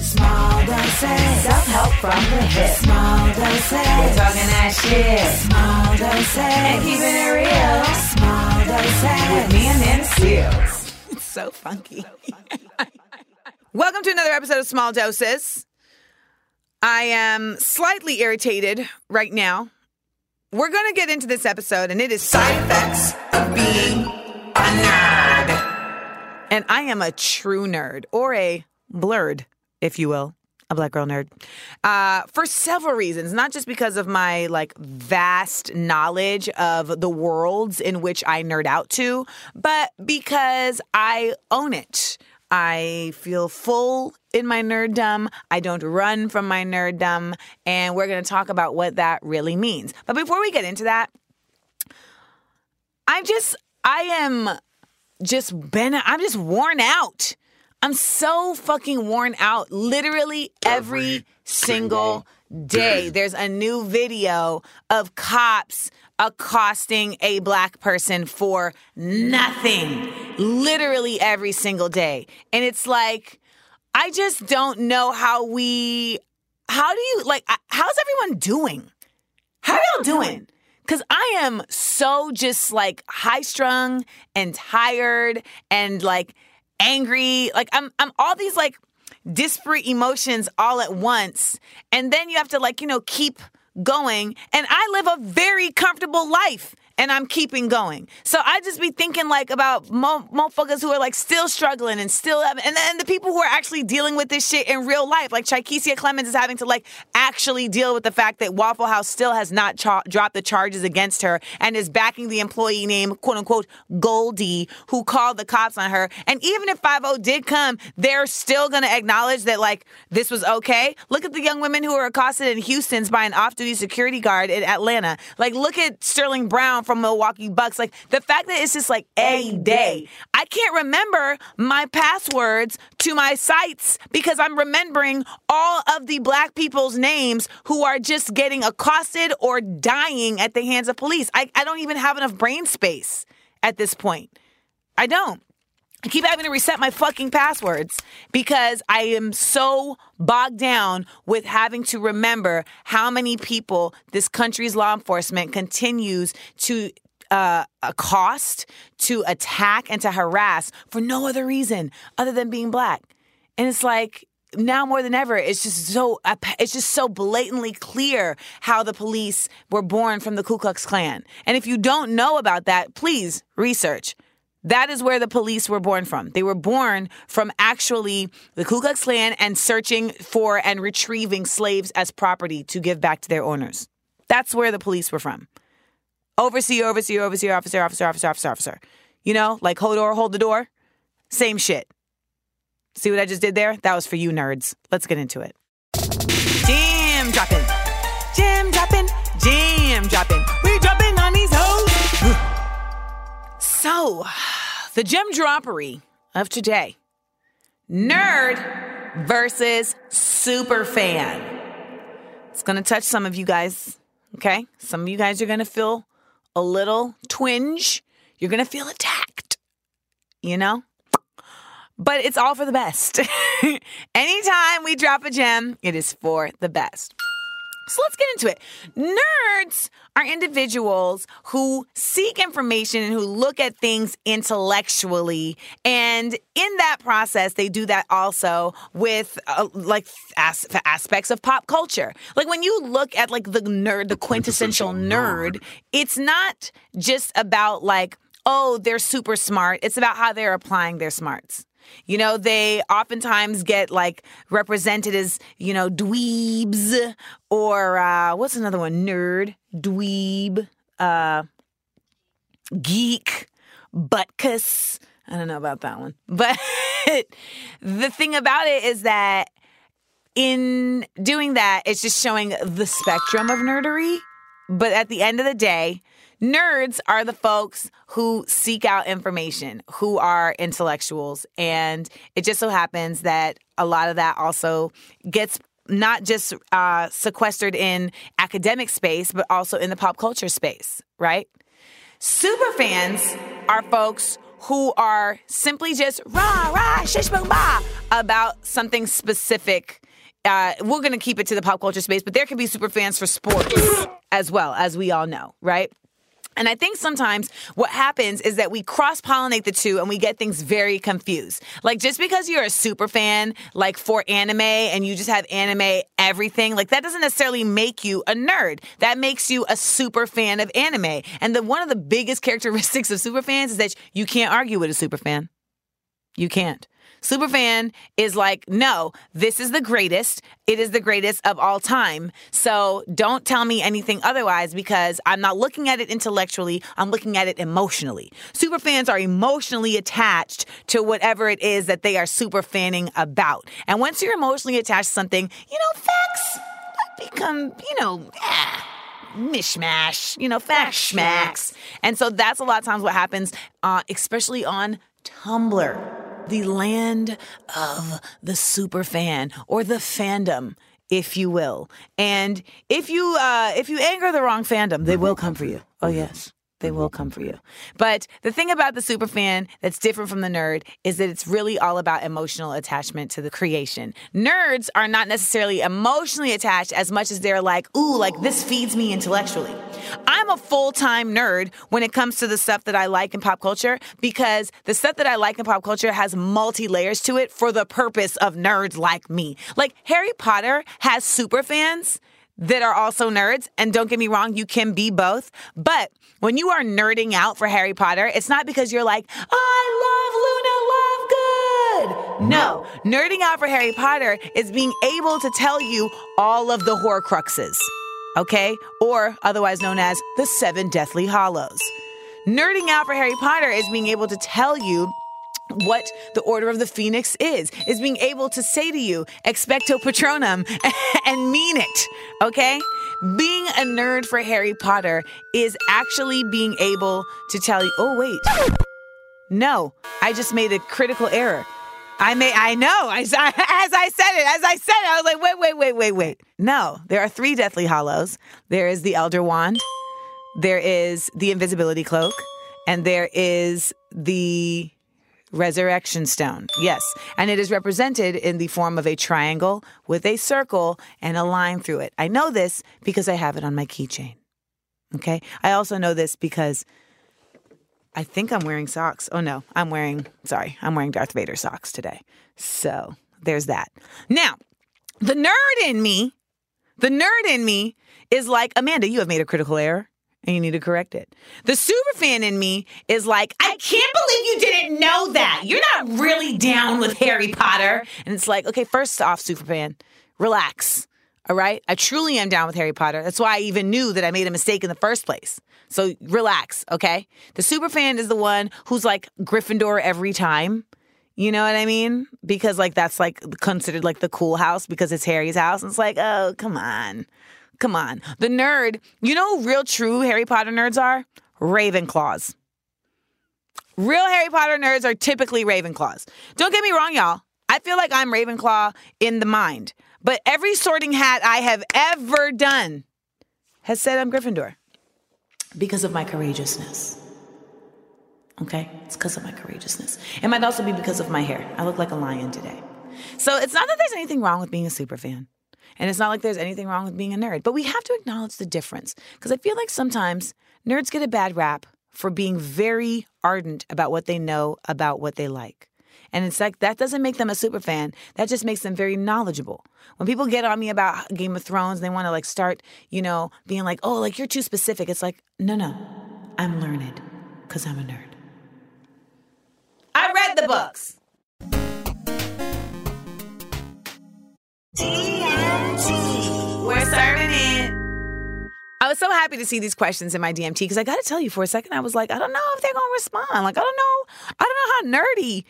Small doses. Self-help from the hip. Small doses. We're talking that shit. Small doses. And keeping it real. Small doses. With me Amanda Seales. It's so funky. Welcome to another episode of Small Doses. I am slightly irritated right now. We're going to get into this episode, and it is side effects of being a nerd. And I am a true nerd, or a blerd, if you will, a black girl nerd, uh, for several reasons. Not just because of my like vast knowledge of the worlds in which I nerd out to, but because I own it. I feel full in my nerddom. I don't run from my nerddom. And we're going to talk about what that really means. But before we get into that, I just, I am just been, I'm just worn out. I'm so fucking worn out. Literally every single day, there's a new video of cops accosting a black person for nothing. Literally every single day. And it's like, I just don't know how we, how do you, like, how's everyone doing? How are y'all doing? Because I am so just like high strung and tired and like angry. Like I'm, I'm all these like disparate emotions all at once. And then you have to like, you know, keep going. And I live a very comfortable life and I'm keeping going. So I just be thinking like about mo- motherfuckers who are like still struggling and still having, and then the people who are actually dealing with this shit in real life. Like Chikesia Clemons is having to like actually deal with the fact that Waffle House still has not cha- dropped the charges against her and is backing the employee named quote unquote Goldie who called the cops on her. And even if 5 did come, they're still to acknowledge that like this was okay. Look at the young women who were accosted in Houston's by an off duty security guard in Atlanta. Like look at Sterling Brown from Milwaukee Bucks. Like the fact that it's just like a day. I can't remember my passwords to my sites because I'm remembering all of the black people's names who are just getting accosted or dying at the hands of police. I, I don't even have enough brain space at this point. I don't. I keep having to reset my fucking passwords because I am so bogged down with having to remember how many people this country's law enforcement continues to uh, accost, to attack, and to harass for no other reason other than being black. And it's like, now more than ever, it's just so it's just so blatantly clear how the police were born from the Ku Klux Klan. And if you don't know about that, please research. That is where the police were born from. They were born from actually the Ku Klux Klan and searching for and retrieving slaves as property to give back to their owners. That's where the police were from. Overseer, overseer, overseer, officer, officer, officer, officer, officer. You know, like Hodor, hold the door. Same shit. See what I just did there? That was for you nerds. Let's get into it. Jam dropping. Jam dropping. Jam dropping. We dropping. So, the gem droppery of today nerd versus super fan. It's going to touch some of you guys, okay? Some of you guys are going to feel a little twinge. You're going to feel attacked, you know? But it's all for the best. Anytime we drop a gem, it is for the best. So let's get into it. Nerds are individuals who seek information and who look at things intellectually. And in that process, they do that also with uh, like as- aspects of pop culture. Like when you look at like the nerd, the quintessential nerd, it's not just about like, oh, they're super smart. It's about how they're applying their smarts. You know, they oftentimes get like represented as, you know, dweebs or uh, what's another one? Nerd, dweeb, uh, geek, butkus. I don't know about that one. But the thing about it is that in doing that, it's just showing the spectrum of nerdery. But at the end of the day, nerds are the folks who seek out information, who are intellectuals. And it just so happens that a lot of that also gets not just uh, sequestered in academic space, but also in the pop culture space, right? Super fans are folks who are simply just rah, rah, shish, boom, bah about something specific. Uh, we're going to keep it to the pop culture space, but there can be super fans for sports as well, as we all know, right? And I think sometimes what happens is that we cross pollinate the two and we get things very confused. Like just because you're a super fan, like for anime and you just have anime everything, like that doesn't necessarily make you a nerd. That makes you a super fan of anime. And the one of the biggest characteristics of super fans is that you can't argue with a super fan. You can't. Superfan is like, no, this is the greatest. It is the greatest of all time. So don't tell me anything otherwise because I'm not looking at it intellectually. I'm looking at it emotionally. Superfans are emotionally attached to whatever it is that they are super fanning about. And once you're emotionally attached to something, you know, facts become, you know, ah, mishmash, you know, fact schmacks. And so that's a lot of times what happens, uh, especially on Tumblr, the land of the super fan or the fandom. If you will, and if you uh, if you anger the wrong fandom, they will come for you. Oh yes, they will mm-hmm. come for you. But the thing about the super fan that's different from the nerd is that it's really all about emotional attachment to the creation. Nerds are not necessarily emotionally attached as much as they're like, ooh, like this feeds me intellectually. I'm a full time nerd when it comes to the stuff that I like in pop culture because the stuff that I like in pop culture has multi layers to it for the purpose of nerds like me. Like Harry Potter has super fans that are also nerds. And don't get me wrong, you can be both. But when you are nerding out for Harry Potter, it's not because you're like, I love Luna Lovegood. No, nerding out for Harry Potter is being able to tell you all of the Horcruxes, okay? Or otherwise known as the Seven Deathly Hallows. Nerding out for Harry Potter is being able to tell you what the order of the phoenix is is being able to say to you expecto patronum and mean it okay being a nerd for harry potter is actually being able to tell you oh wait no i just made a critical error I may, I know. I, as I said it, as I said it, I was like, wait, wait, wait, wait, wait. No, there are three Deathly Hallows. There is the Elder Wand, there is the Invisibility Cloak, and there is the Resurrection Stone. Yes. And it is represented in the form of a triangle with a circle and a line through it. I know this because I have it on my keychain. Okay. I also know this because I think I'm wearing socks. Oh no, I'm wearing, sorry, I'm wearing Darth Vader socks today. So there's that. Now, the nerd in me, the nerd in me is like, Amanda, you have made a critical error and you need to correct it. The super fan in me is like, I can't believe you didn't know that. You're not really down with Harry Potter. And it's like, okay, first off, super fan, relax. All right. I truly am down with Harry Potter. That's why I even knew that I made a mistake in the first place. So relax. Okay. The super fan is the one who's like Gryffindor every time. You know what I mean? Because like that's like considered like the cool house because it's Harry's house. And it's like, oh, come on. Come on. The nerd, you know who real true Harry Potter nerds are? Ravenclaws. Real Harry Potter nerds are typically Ravenclaws. Don't get me wrong, y'all. I feel like I'm Ravenclaw in the mind. But every sorting hat I have ever done has said I'm Gryffindor because of my courageousness. Okay? It's because of my courageousness. It might also be because of my hair. I look like a lion today. So it's not that there's anything wrong with being a super fan. And it's not like there's anything wrong with being a nerd. But we have to acknowledge the difference. Because I feel like sometimes nerds get a bad rap for being very ardent about what they know about what they like. And it's like that doesn't make them a super fan. That just makes them very knowledgeable. When people get on me about Game of Thrones, they want to like start, you know, being like, "Oh, like you're too specific." It's like, "No, no. I'm learned cuz I'm a nerd." I read the books. So happy to see these questions in my DMT because I got to tell you, for a second, I was like, I don't know if they're gonna respond. Like, I don't know, I don't know how nerdy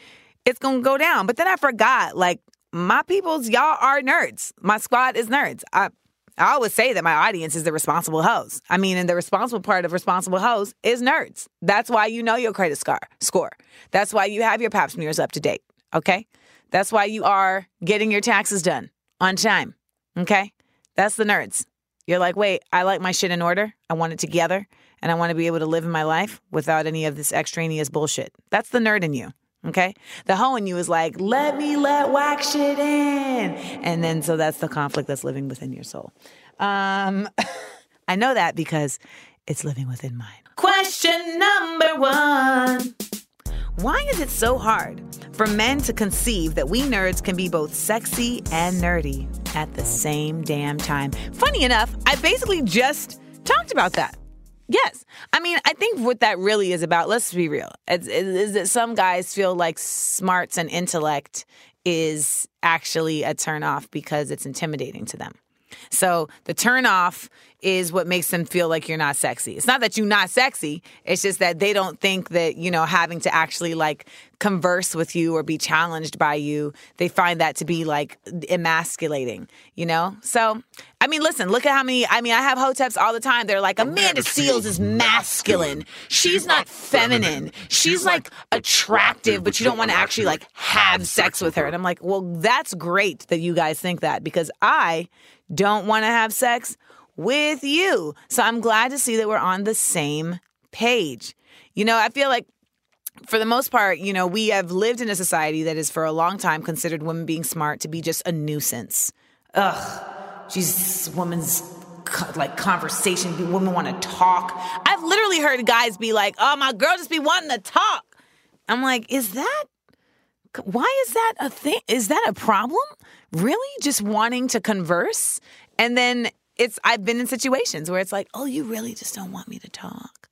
it's gonna go down. But then I forgot, like, my peoples, y'all are nerds. My squad is nerds. I I always say that my audience is the responsible host. I mean, and the responsible part of responsible host is nerds. That's why you know your credit score. Score. That's why you have your pap smears up to date. Okay. That's why you are getting your taxes done on time. Okay. That's the nerds. You're like, wait, I like my shit in order. I want it together. and I want to be able to live in my life without any of this extraneous bullshit. That's the nerd in you. Okay. The hoe in you is like, let me let whack shit in. And then so that's the conflict that's living within your soul. Um, I know that because it's living within mine. Question number one. Why is it so hard for men to conceive that we nerds can be both sexy and nerdy at the same damn time? Funny enough, I basically just talked about that. Yes. I mean, I think what that really is about, let's be real, is, is that some guys feel like smarts and intellect is actually a turnoff because it's intimidating to them. So the turnoff is what makes them feel like you're not sexy. It's not that you're not sexy. It's just that they don't think that, you know, having to actually like converse with you or be challenged by you, they find that to be like emasculating, you know? So, I mean, listen, look at how many, I mean, I have hoteps all the time. They're like, Amanda Seales is masculine. She's not feminine. She's like attractive, but you don't want to actually like have sex with her. And I'm like, well, that's great that you guys think that because I don't want to have sex with you. So I'm glad to see that we're on the same page. You know, I feel like for the most part, you know, we have lived in a society that has for a long time considered women being smart to be just a nuisance. Ugh, she's woman's like conversation. Women want to talk. I've literally heard guys be like, "Oh, my girl just be wanting to talk." I'm like, is that why is that a thing? Is that a problem? Really? Just wanting to converse? And then it's, I've been in situations where it's like, oh, you really just don't want me to talk.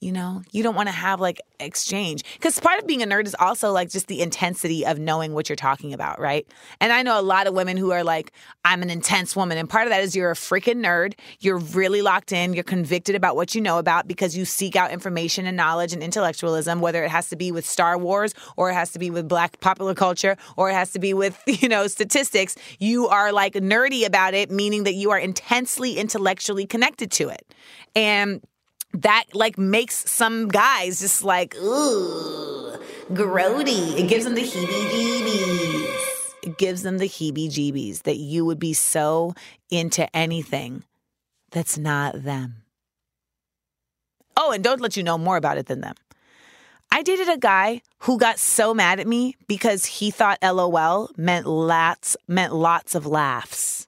You know, you don't want to have like exchange because part of being a nerd is also like just the intensity of knowing what you're talking about, right? And I know a lot of women who are like, I'm an intense woman. And part of that is you're a freaking nerd. You're really locked in. You're convicted about what you know about because you seek out information and knowledge and intellectualism, whether it has to be with Star Wars or it has to be with black popular culture or it has to be with, you know, statistics. You are like nerdy about it, meaning that you are intensely intellectually connected to it. And that like makes some guys just like, ooh, grody. It gives them the heebie jeebies. It gives them the heebie jeebies that you would be so into anything that's not them. Oh, and don't let you know more about it than them. I dated a guy who got so mad at me because he thought LOL meant lots meant lots of laughs.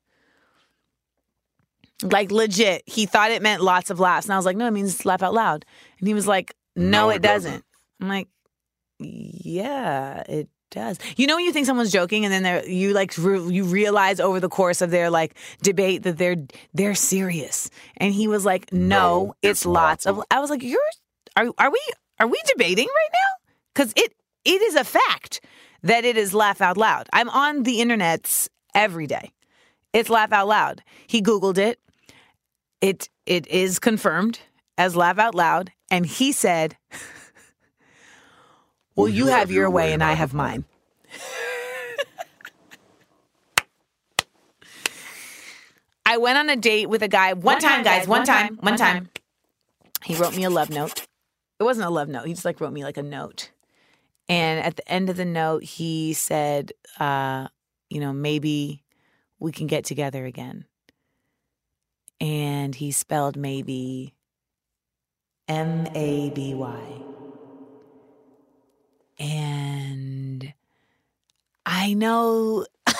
Like legit, he thought it meant lots of laughs, and I was like, "No, it means laugh out loud." And he was like, "No, No, it it doesn't. doesn't. I'm like, "Yeah, it does." You know when you think someone's joking, and then you like re- you realize over the course of their like debate that they're they're serious. And he was like, "No, No, it's it's lots lots of." I was like, "You're are are we are we debating right now?" Because it it is a fact that it is laugh out loud. I'm on the internets every day. It's laugh out loud. He googled it. It it is confirmed as laugh out loud, and he said, "Well, you have your way, and I have mine." I went on a date with a guy one, time, guys. One time, one time. He wrote me a love note. It wasn't a love note. He just like wrote me like a note. And at the end of the note, he said, uh, you know, maybe we can get together again. And he spelled maybe M A B Y. And I know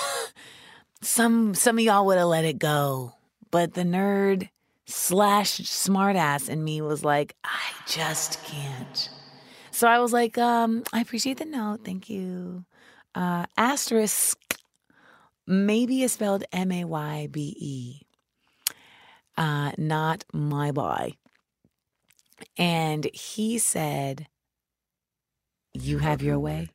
some some of y'all would have let it go, but the nerd slash smartass in me was like, I just can't. So I was like, um, I appreciate the note, thank you. Uh, asterisk, maybe it's spelled M A Y B E, uh, not my boy. And he said, You have your way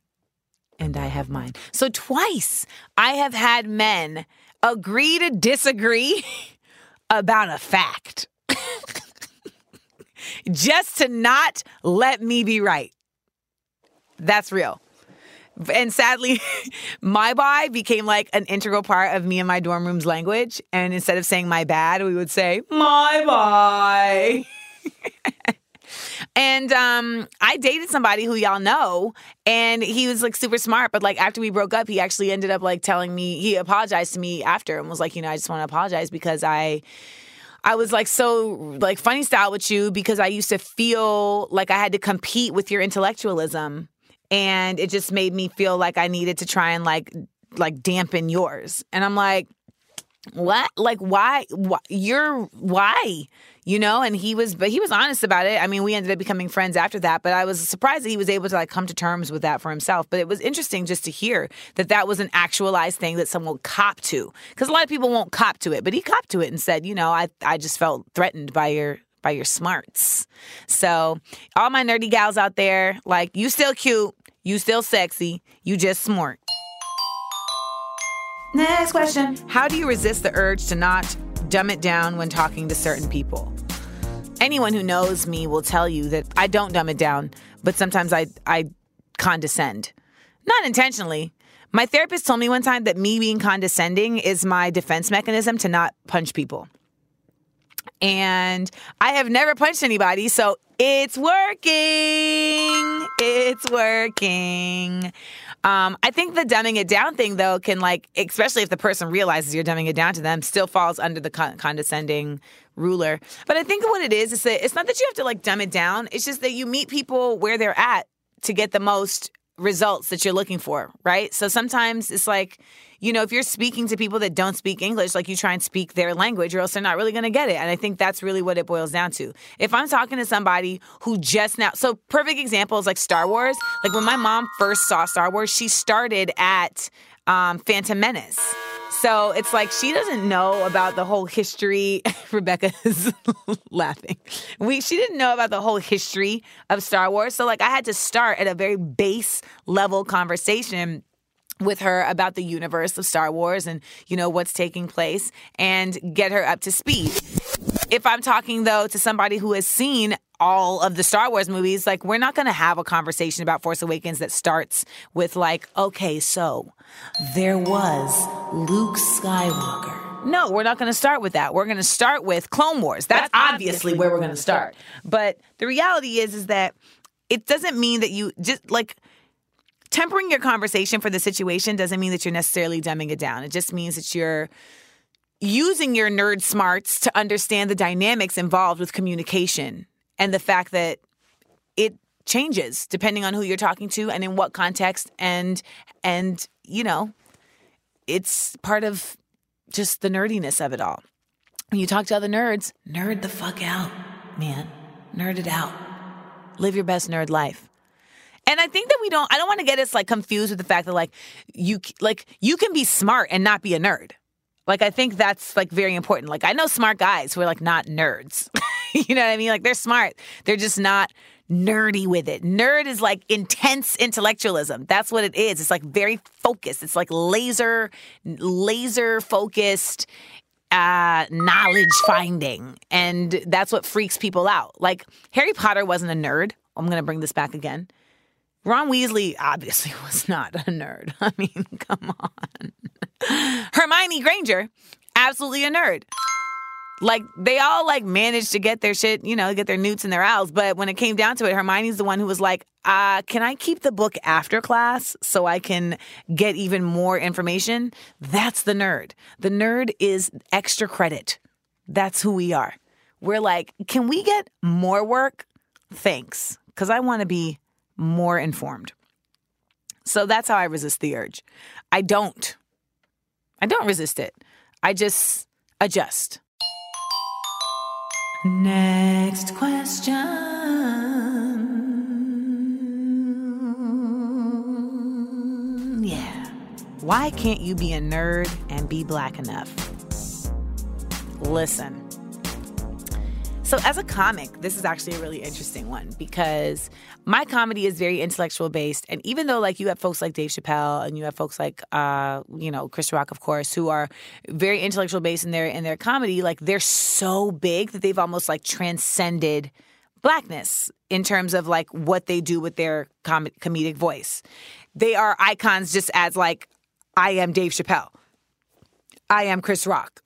and I have mine. So twice I have had men agree to disagree about a fact just to not let me be right. That's real. And sadly, my bye became like an integral part of me and my dorm room's language. And instead of saying my bad, we would say my bye. And um, I dated somebody who y'all know, and he was like super smart. But like after we broke up, he actually ended up like telling me he apologized to me after and was like, you know, I just want to apologize because I I was like so like funny style with you because I used to feel like I had to compete with your intellectualism and it just made me feel like I needed to try and like like dampen yours. And I'm like what? Like why, why? You're why? You know and he was but he was honest about it. I mean we ended up becoming friends after that but i was surprised that he was able to like come to terms with that for himself. But it was interesting just to hear that that was an actualized thing that someone cop to because a lot of people won't cop to it but he copped to it and said you know i i just felt threatened by your by your smarts. So all my nerdy gals out there like you still cute you still sexy you just smart Next question. How do you resist the urge to not dumb it down when talking to certain people? Anyone who knows me will tell you that I don't dumb it down, but sometimes I, I condescend. Not intentionally. My therapist told me one time that me being condescending is my defense mechanism to not punch people. And I have never punched anybody, so it's working. It's working. Um, I think the dumbing it down thing, though, can like, especially if the person realizes you're dumbing it down to them, still falls under the con- condescending ruler. But I think what it is is that it's not that you have to like dumb it down. It's just that you meet people where they're at to get the most results that you're looking for, right? So sometimes it's like, you know, if you're speaking to people that don't speak English, like you try and speak their language, or else they're not really going to get it. And I think that's really what it boils down to. If I'm talking to somebody who just now, so perfect example is like Star Wars. Like when my mom first saw Star Wars, she started at um, Phantom Menace. So it's like she doesn't know about the whole history. Rebecca is laughing. We she didn't know about the whole history of Star Wars. So like I had to start at a very base level conversation with her about the universe of Star Wars and you know what's taking place and get her up to speed. If I'm talking though to somebody who has seen all of the Star Wars movies, like we're not going to have a conversation about Force Awakens that starts with like, okay, so there was Luke Skywalker. No, we're not going to start with that. We're going to start with Clone Wars. That's, obviously where we're going to start. But the reality is is that it doesn't mean that you just like tempering your conversation for the situation doesn't mean that you're necessarily dumbing it down. It just means that you're using your nerd smarts to understand the dynamics involved with communication and the fact that it changes depending on who you're talking to and in what context and and you know it's part of just the nerdiness of it all when you talk to other nerds nerd the fuck out man nerd it out live your best nerd life and I think that we don't I don't want to get us like confused with the fact that like you like you can be smart and not be a nerd. Like I think that's like very important. Like I know smart guys who are like not nerds. you know what I mean? Like they're smart. They're just not nerdy with it. Nerd is like intense intellectualism. That's what it is. It's like very focused. It's like laser laser focused uh knowledge finding and that's what freaks people out. Like Harry Potter wasn't a nerd. I'm going to bring this back again. Ron Weasley obviously was not a nerd. I mean, come on. Hermione Granger, absolutely a nerd. Like they all like managed to get their shit, you know, get their newts and their owls. But when it came down to it, Hermione's the one who was like, uh, can I keep the book after class so I can get even more information? That's the nerd. The nerd is extra credit. That's who we are. We're like, can we get more work? Thanks. Because I want to be more informed. So that's how I resist the urge. I don't. I don't resist it. I just adjust. Next question. Yeah. Why can't you be a nerd and be black enough? Listen. So, as a comic, this is actually a really interesting one because my comedy is very intellectual based. And even though, like, you have folks like Dave Chappelle and you have folks like, uh, you know, Chris Rock, of course, who are very intellectual based in their in their comedy, like, they're so big that they've almost like transcended blackness in terms of like what they do with their com- comedic voice. They are icons just as like, I am Dave Chappelle, I am Chris Rock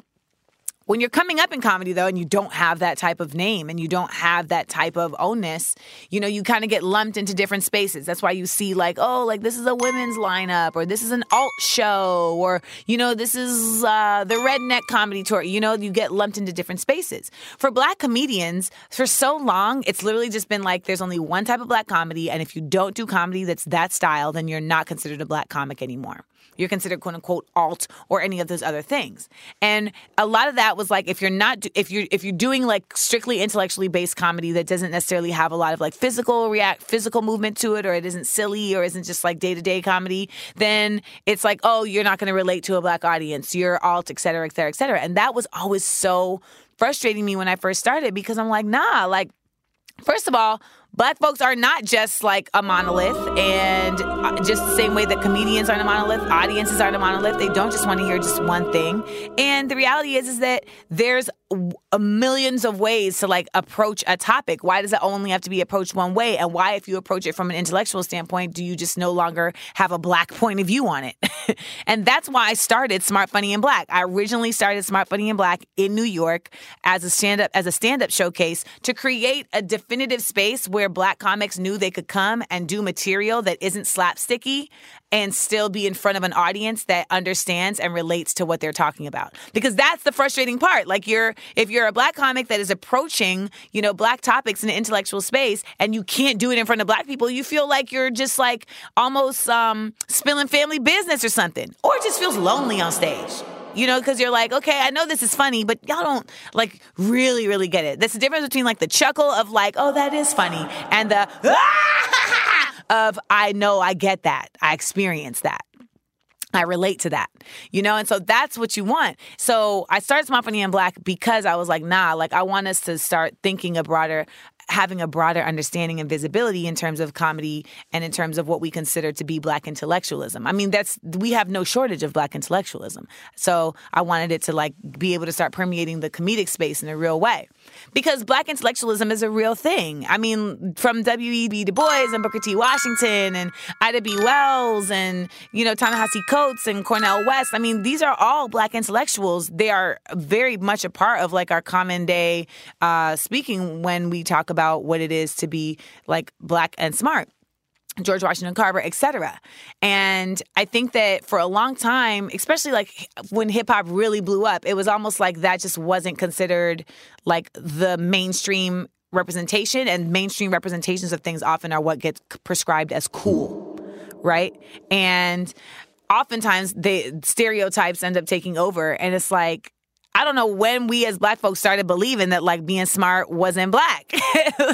When you're coming up in comedy though, and you don't have that type of name and you don't have that type of ownness, you know, you kind of get lumped into different spaces. That's why you see like, oh, like this is a women's lineup, or this is an alt show, or you know, this is uh, the redneck comedy tour. You know, you get lumped into different spaces. For black comedians, for so long, it's literally just been like there's only one type of black comedy, and if you don't do comedy that's that style, then you're not considered a black comic anymore. You're considered quote unquote alt or any of those other things. And a lot of that was like if you're not if you're if you're doing like strictly intellectually based comedy that doesn't necessarily have a lot of like physical react physical movement to it or it isn't silly or isn't just like day-to-day comedy, then it's like, oh, you're not gonna relate to a black audience. You're alt, et cetera, et cetera, et cetera. And that was always so frustrating me when I first started because I'm like, nah, like First of all, black folks are not just like a monolith, and uh, just the same way that comedians aren't a monolith, audiences aren't a monolith. They don't just want to hear just one thing. And the reality is, is that there's millions of ways to like approach a topic. Why does it only have to be approached one way? And why, if you approach it from an intellectual standpoint, do you just no longer have a black point of view on it? and that's why I started Smart Funny and Black. I originally started Smart Funny and Black in New York as a stand up as a stand up showcase to create a definitive space where black comics knew they could come and do material that isn't slapsticky and still be in front of an audience that understands and relates to what they're talking about. Because that's the frustrating part. Like you're if you're a black comic that is approaching, you know, black topics in an intellectual space and you can't do it in front of black people, you feel like you're just like almost um spilling family business or something. Or it just feels lonely on stage. You know, because you're like, okay, I know this is funny, but y'all don't like really, really get it. That's the difference between like the chuckle of like, oh, that is funny, and the of I know I get that. I experience that. I relate to that, you know, and so that's what you want. So I started Smart and Black because I was like, nah, like I want us to start thinking a broader, having a broader understanding and visibility in terms of comedy and in terms of what we consider to be black intellectualism. I mean, that's we have no shortage of black intellectualism. So I wanted it to like be able to start permeating the comedic space in a real way because black intellectualism is a real thing. I mean, from W.E.B. Du Bois and Booker T. Washington and Ida B. Wells and, you know, Ta-Nehisi Coates and Cornel West. I mean, these are all black intellectuals. They are very much a part of like our common day uh, speaking when we talk about what it is to be like black and smart. George Washington Carver, etc. And I think that for a long time, especially like when hip hop really blew up, it was almost like that just wasn't considered like the mainstream representation and mainstream representations of things often are what gets prescribed as cool, right? And oftentimes the stereotypes end up taking over and it's like I don't know when we as black folks started believing that like being smart wasn't black.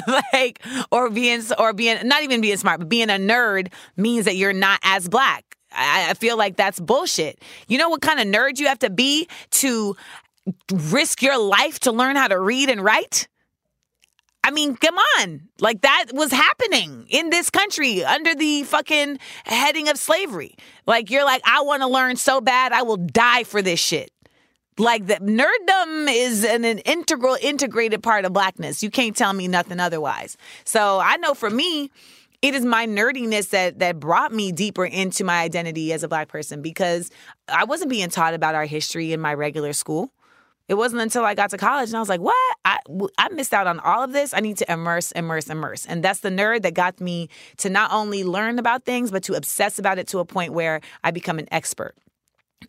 like or being or being not even being smart, but being a nerd means that you're not as black. I, I feel like that's bullshit. You know what kind of nerd you have to be to risk your life to learn how to read and write? I mean, come on. Like that was happening in this country under the fucking heading of slavery. Like you're like, I want to learn so bad, I will die for this shit. Like that nerddom is an, an integral, integrated part of blackness. You can't tell me nothing otherwise. So I know for me, it is my nerdiness that that brought me deeper into my identity as a black person because I wasn't being taught about our history in my regular school. It wasn't until I got to college and I was like, what? I, I missed out on all of this. I need to immerse, immerse, immerse. And that's the nerd that got me to not only learn about things, but to obsess about it to a point where I become an expert.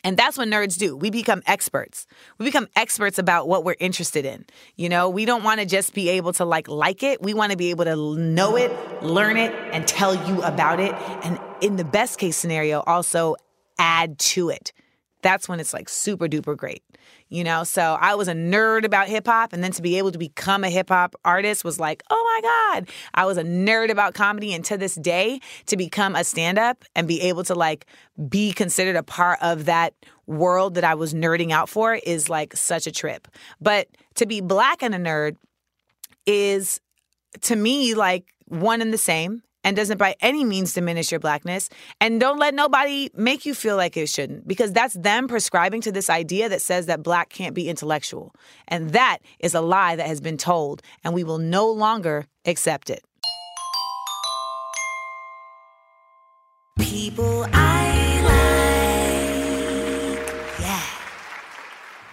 And that's what nerds do. We become experts. We become experts about what we're interested in. You know, we don't want to just be able to like like it. We want to be able to know it, learn it, and tell you about it. And in the best case scenario, also add to it. That's when it's like super duper great you know? So I was a nerd about hip hop. And then to be able to become a hip hop artist was like, oh my God. I was a nerd about comedy. And to this day, to become a stand up and be able to like be considered a part of that world that I was nerding out for is like such a trip. But to be black and a nerd is to me like one and the same and doesn't by any means diminish your blackness. And don't let nobody make you feel like it shouldn't, because that's them prescribing to this idea that says that black can't be intellectual. And that is a lie that has been told, and we will no longer accept it. People I like. Yeah.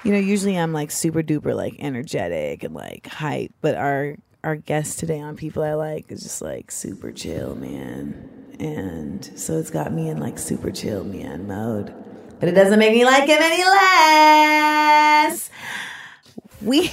you know, usually I'm like super duper like energetic and like hype, but our our guest today on People I Like is just like super chill, man. And so it's got me in like super chill man mode. But it doesn't make me like him any less. We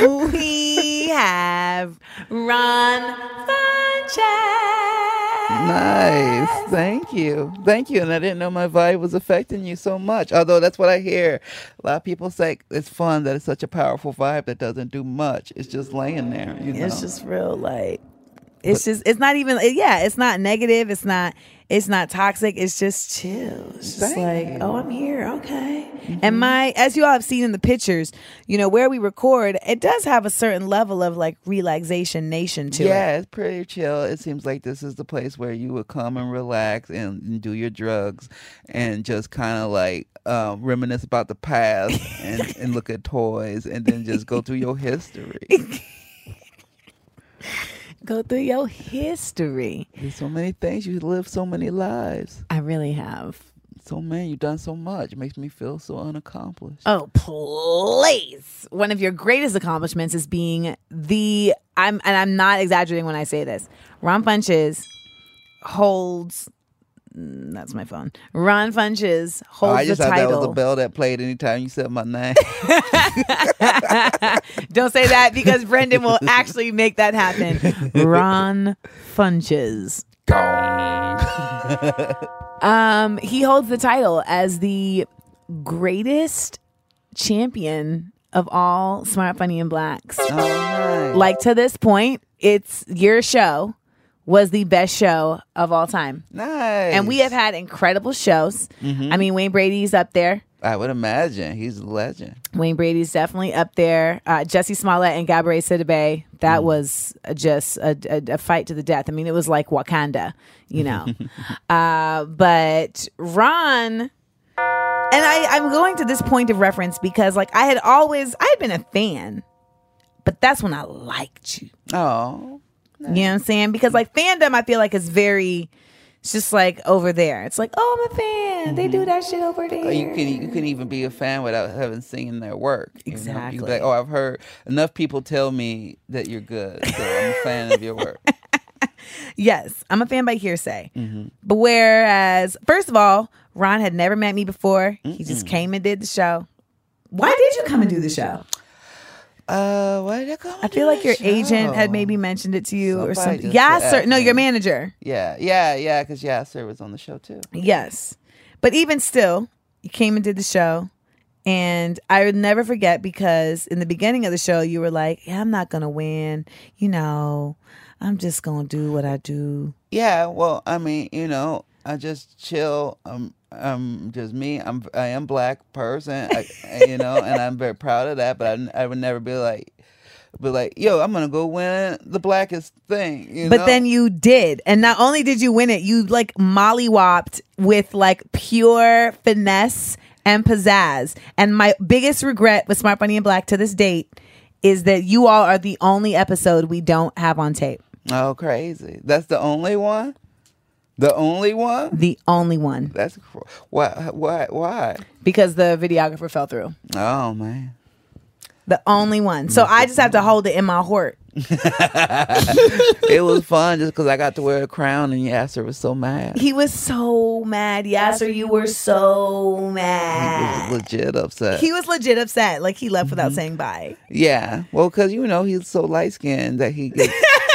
we have Ron Funches. Nice. Thank you. Thank you. And I didn't know my vibe was affecting you so much. Although that's what I hear. A lot of people say it's fun that it's such a powerful vibe that doesn't do much. It's just laying there. You know? It's just real like it's just it's not even yeah, it's not negative, it's not it's not toxic, it's just chill. It's just like, oh I'm here, okay. And my as you all have seen in the pictures, you know, where we record, it does have a certain level of like relaxation nation to it. yeah, it's pretty chill. It seems like this is the place where you would come and relax and, and do your drugs and just kind of like um, reminisce about the past and, and look at toys and then just go through your history. Go through your history. There's so many things. You lived so many lives. I really have. So many. You've done so much. It makes me feel so unaccomplished. Oh, please. One of your greatest accomplishments is being the I'm and I'm not exaggerating when I say this. Ron Funches holds that's my phone. Ron Funches Oh, holds I just the thought that was title. a bell that played anytime you said my name. Don't say that because Brendan will actually make that happen. Ron Funches. um, he holds the title as the greatest champion of all smart, funny, and blacks. oh, nice. Like to this point, it's your show was the best show of all time. nice. And we have had incredible shows. Mm-hmm. I mean, Wayne Brady's up there. I would imagine he's a legend. Wayne Brady's definitely up there. Uh, Jussie Smollett and Gabourey Sidibe. That Mm. was just a, a, a fight to the death. I mean, it was like Wakanda, you know. uh, but Ron, and I, I'm going to this point of reference because, like, I had always, I had been a fan, but that's when I liked you. Oh, You know what I'm saying? Because like fandom, I feel like is very. It's just like over there. It's like, oh, I'm a fan. They do that shit over there. Or you can you can even be a fan without having seen their work. you know? You Exactly. like, oh, I've heard enough people tell me that you're good, so I'm a fan of your work. Yes, I'm a fan by hearsay. Mm-hmm. But whereas, first of all, Ron had never met me before. He just came and did the show. Why did you come and do the show? Uh, what did I come? I feel like your agent had maybe mentioned it to you or something. Yeah, sir. No, your manager. Yeah, yeah, yeah. Because Yasser was on the show too. Yes. But even still, you came and did the show. And I would never forget because in the beginning of the show, you were like, yeah, I'm not to win. You know, I'm just to do what I do. Yeah, well, I mean, you know, I just chill. I'm, I'm just me. I'm, I am black person, I, you know, and I'm very proud of that. But I, I would never be like, be like, yo, I'm gonna go win the blackest thing. You But know? then you did. And not only did you win it, you like mollywopped with like pure finesse and pizzazz. And my biggest regret with Smart Funny and Black to this date is that you all are the only episode we don't have on tape. oh, crazy. That's the only one. The only one. The only one. That's cr- why. Why? Why? Because the videographer fell through. Oh man. The only one. So I just have to hold it in my heart. it was fun just because I got to wear a crown and Yasser was so mad. He was so mad. Yasser, you were so He was mad. legit upset. He was legit upset. Like he left without mm-hmm. saying bye. yeah. Well, because you know he's so light skinned that he gets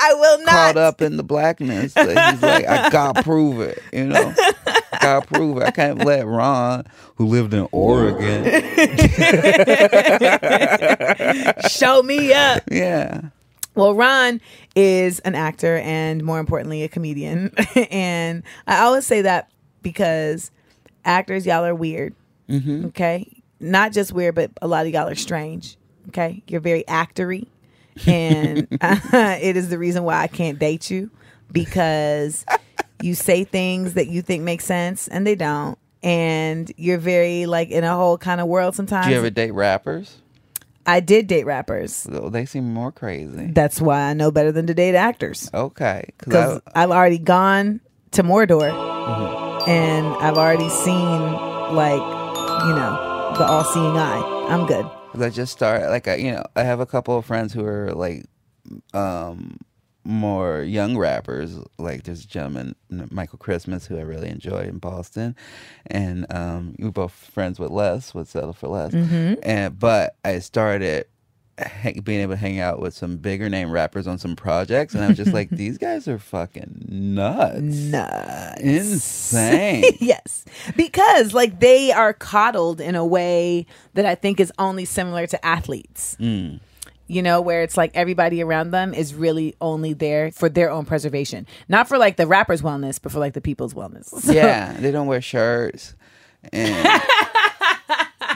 I will not. caught up in the blackness. He's like, I gotta prove it. You know, I gotta prove it. I can't let Ron, who lived in Oregon, Show me up. yeah. Well, Ron is an actor and more importantly, a comedian. and I always say that because actors, y'all are weird. Mm-hmm. Okay. Not just weird, but a lot of y'all are strange. Okay. You're very actory. And it is the reason why I can't date you because you say things that you think make sense and they don't. And you're very like in a whole kind of world sometimes. Do you ever date rappers? I did date rappers. So they seem more crazy. That's why I know better than to date actors. Okay, because I've already gone to Mordor Mm-hmm. and I've already seen like you know, the all-seeing eye. I'm good. I just started like I, you know, I have a couple of friends who are like, um, more young rappers. Like there's a gentleman, Michael Christmas, who I really enjoy in Boston, and um, we were both friends with Les, with Settle for Less. And but I started being able to hang out with some bigger name rappers on some projects, and I was just like, these guys are fucking nuts, Nuts. insane. yes. Because like they are coddled in a way that I think is only similar to athletes. Mm. You know, where it's like everybody around them is really only there for their own preservation. Not for like the rapper's wellness, but for like the people's wellness. So- yeah, they don't wear shirts, and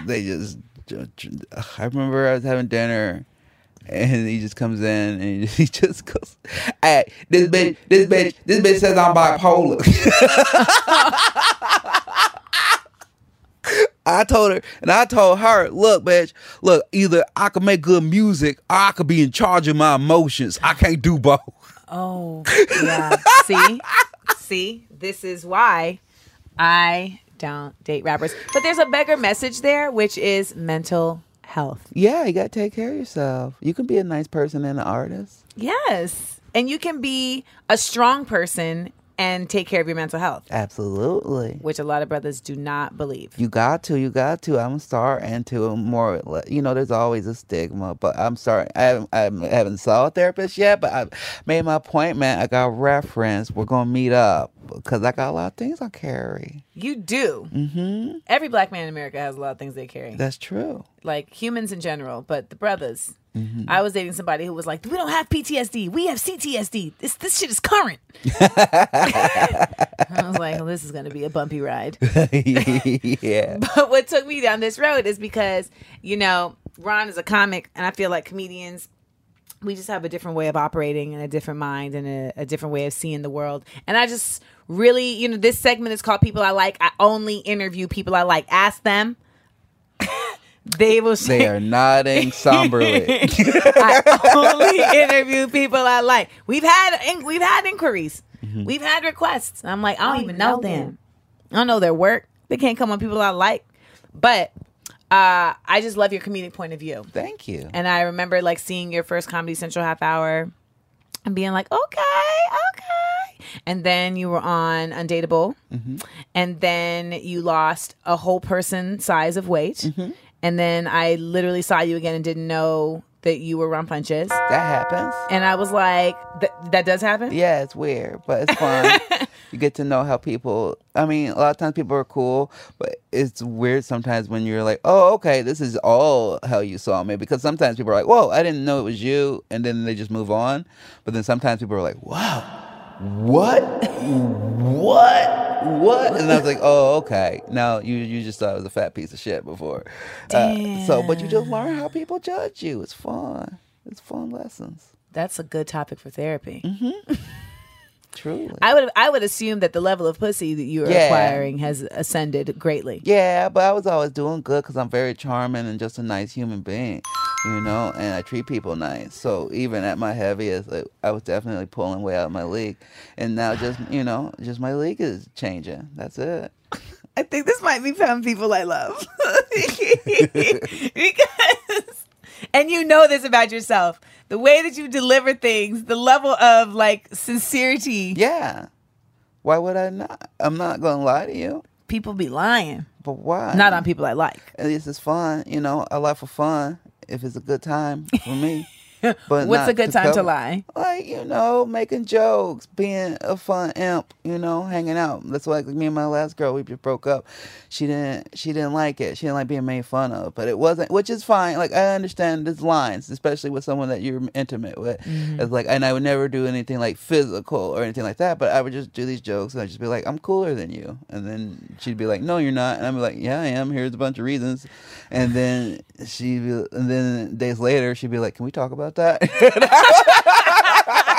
they just. I remember I was having dinner, and he just comes in and he just goes, "Hey, this bitch, this bitch, this bitch says I'm bipolar." I told her, and I told her, "Look, bitch, look, either I can make good music, or I could be in charge of my emotions. I can't do both." Oh, yeah. See? See? This is why I don't date rappers. But there's a bigger message there, which is mental health. Yeah, you gotta take care of yourself. You can be a nice person and an artist. Yes. And you can be a strong person and take care of your mental health, Absolutely. which a lot of brothers do not believe. You got to, you got to. I'm starting to more, you know, there's always a stigma, but I'm starting. I haven't, I haven't saw a therapist yet, but I made my appointment. I got reference. We're gonna meet up because I got a lot of things I carry. You do. Mm-hmm. Every black man in America has a lot of things they carry, That's true. like humans in general, but the brothers. Mm-hmm. I was dating somebody who was like, "We don't have PTSD. We have CTSD. This this shit is current." I was like, "Well, this is going to be a bumpy ride." yeah. But what took me down this road is because, you know, Ron is a comic, and I feel like comedians, we just have a different way of operating and a different mind and a, a different way of seeing the world. And I just really, you know, this segment is called People I Like. I only interview people I like. Ask them. They will say, They are nodding somberly. I only interview people I like. We've had we've had inquiries. Mm-hmm. We've had requests. I'm like, I don't even know them. I don't know their work. They can't come on people I like. But uh, I just love your comedic point of view. Thank you. And I remember like seeing your first Comedy Central half hour and being like, okay, okay. And then you were on Undateable. And then you lost a whole person size of weight. And then I literally saw you again and didn't know that you were Ron Funches. That happens. And I was like, "Th- that does happen? Yeah, it's weird, but it's fun. you get to know how people. I mean, a lot of times people are cool, but it's weird sometimes when you're like, "Oh, okay, this is all how you saw me." Because sometimes people are like, "Whoa, I didn't know it was you," and then they just move on. But then sometimes people are like, "Wow, what, what, what?" And I was like, "Oh, okay." Now you you just thought I was a fat piece of shit before. Uh, so, but you just learn how people judge you. It's fun. It's fun lessons. That's a good topic for therapy. Truly. I would I would assume that the level of pussy that you are Yeah. acquiring has ascended greatly. Yeah, but I was always doing good because I'm very charming and just a nice human being, you know, and I treat people nice. So even at my heaviest, like, I was definitely pulling way out of my league. And now just, you know, just my league is changing. That's it. I think this might be from people I love. because and you know this about yourself. The way that you deliver things, the level of like sincerity, Yeah. Why would I not? I'm not going to lie to you. people be lying. But why? Not on people I like. At least it's fun, you know, I like for fun if it's a good time for me. But What's a good time to lie? Like, you know, making jokes, being a fun imp, you know, hanging out. That's why like, me and my last girl, we just broke up. She didn't she didn't like it. She didn't like being made fun of. But it wasn't which is fine. Like I understand there's lines, especially with someone that you're intimate with. Mm-hmm. It's like and I would never do anything like physical or anything like that, but I would just do these jokes and I'd just be like, I'm cooler than you. And then she'd be like, No, you're not. And I'd be like, Yeah, I am. Here's a bunch of reasons. And then she and then days later she'd be like, Can we talk about that?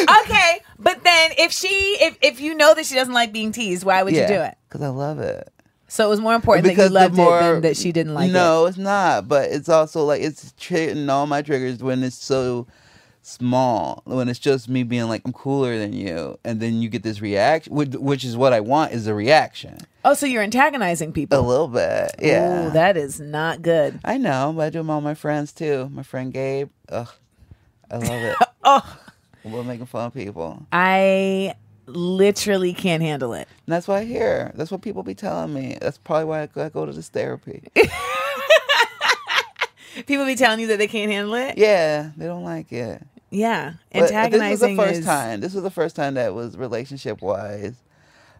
Okay, but then if she if if you know that she doesn't like being teased, why would you do it? Because I love it. So it was more important that you loved it than that she didn't like it. no, it's not. But it's also like it's hitting all my triggers when it's so small when it's just me being like I'm cooler than you, and then you get this reaction, which, which is what I want is a reaction. Oh, so you're antagonizing people A little bit, yeah. Ooh, that is not good. I know, but I do them all my friends too. My friend Gabe, ugh, I love it. Oh, We're making fun of people. I literally can't handle it. And that's why I hear. That's what people be telling me. That's probably why I go, I go to this therapy. People be telling you that they can't handle it. yeah, they don't like it. Yeah, But antagonizing this was the first is. time. This was the first time that was relationship wise.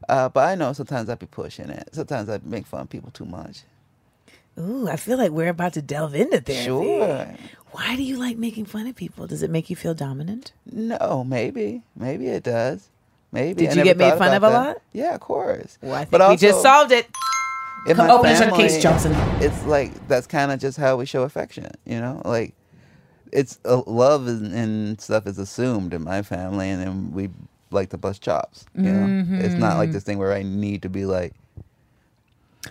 Uh, but I know sometimes I'd be pushing it. Sometimes I'd make fun of people too much. Ooh, I feel like we're about to delve into therapy. Sure. Why do you like making fun of people? Does it make you feel dominant? No, maybe. Maybe it does. Maybe. Did I you get made fun of a lot? Yeah, of course. Well, I think But we just solved it. in Come open your case, Johnson. It's like that's kind of just how we show affection, you know. Like it's uh, love and, and stuff is assumed in my family, and then we like to bust chops. You know, it's not Mm-hmm. like this thing where I need to be like,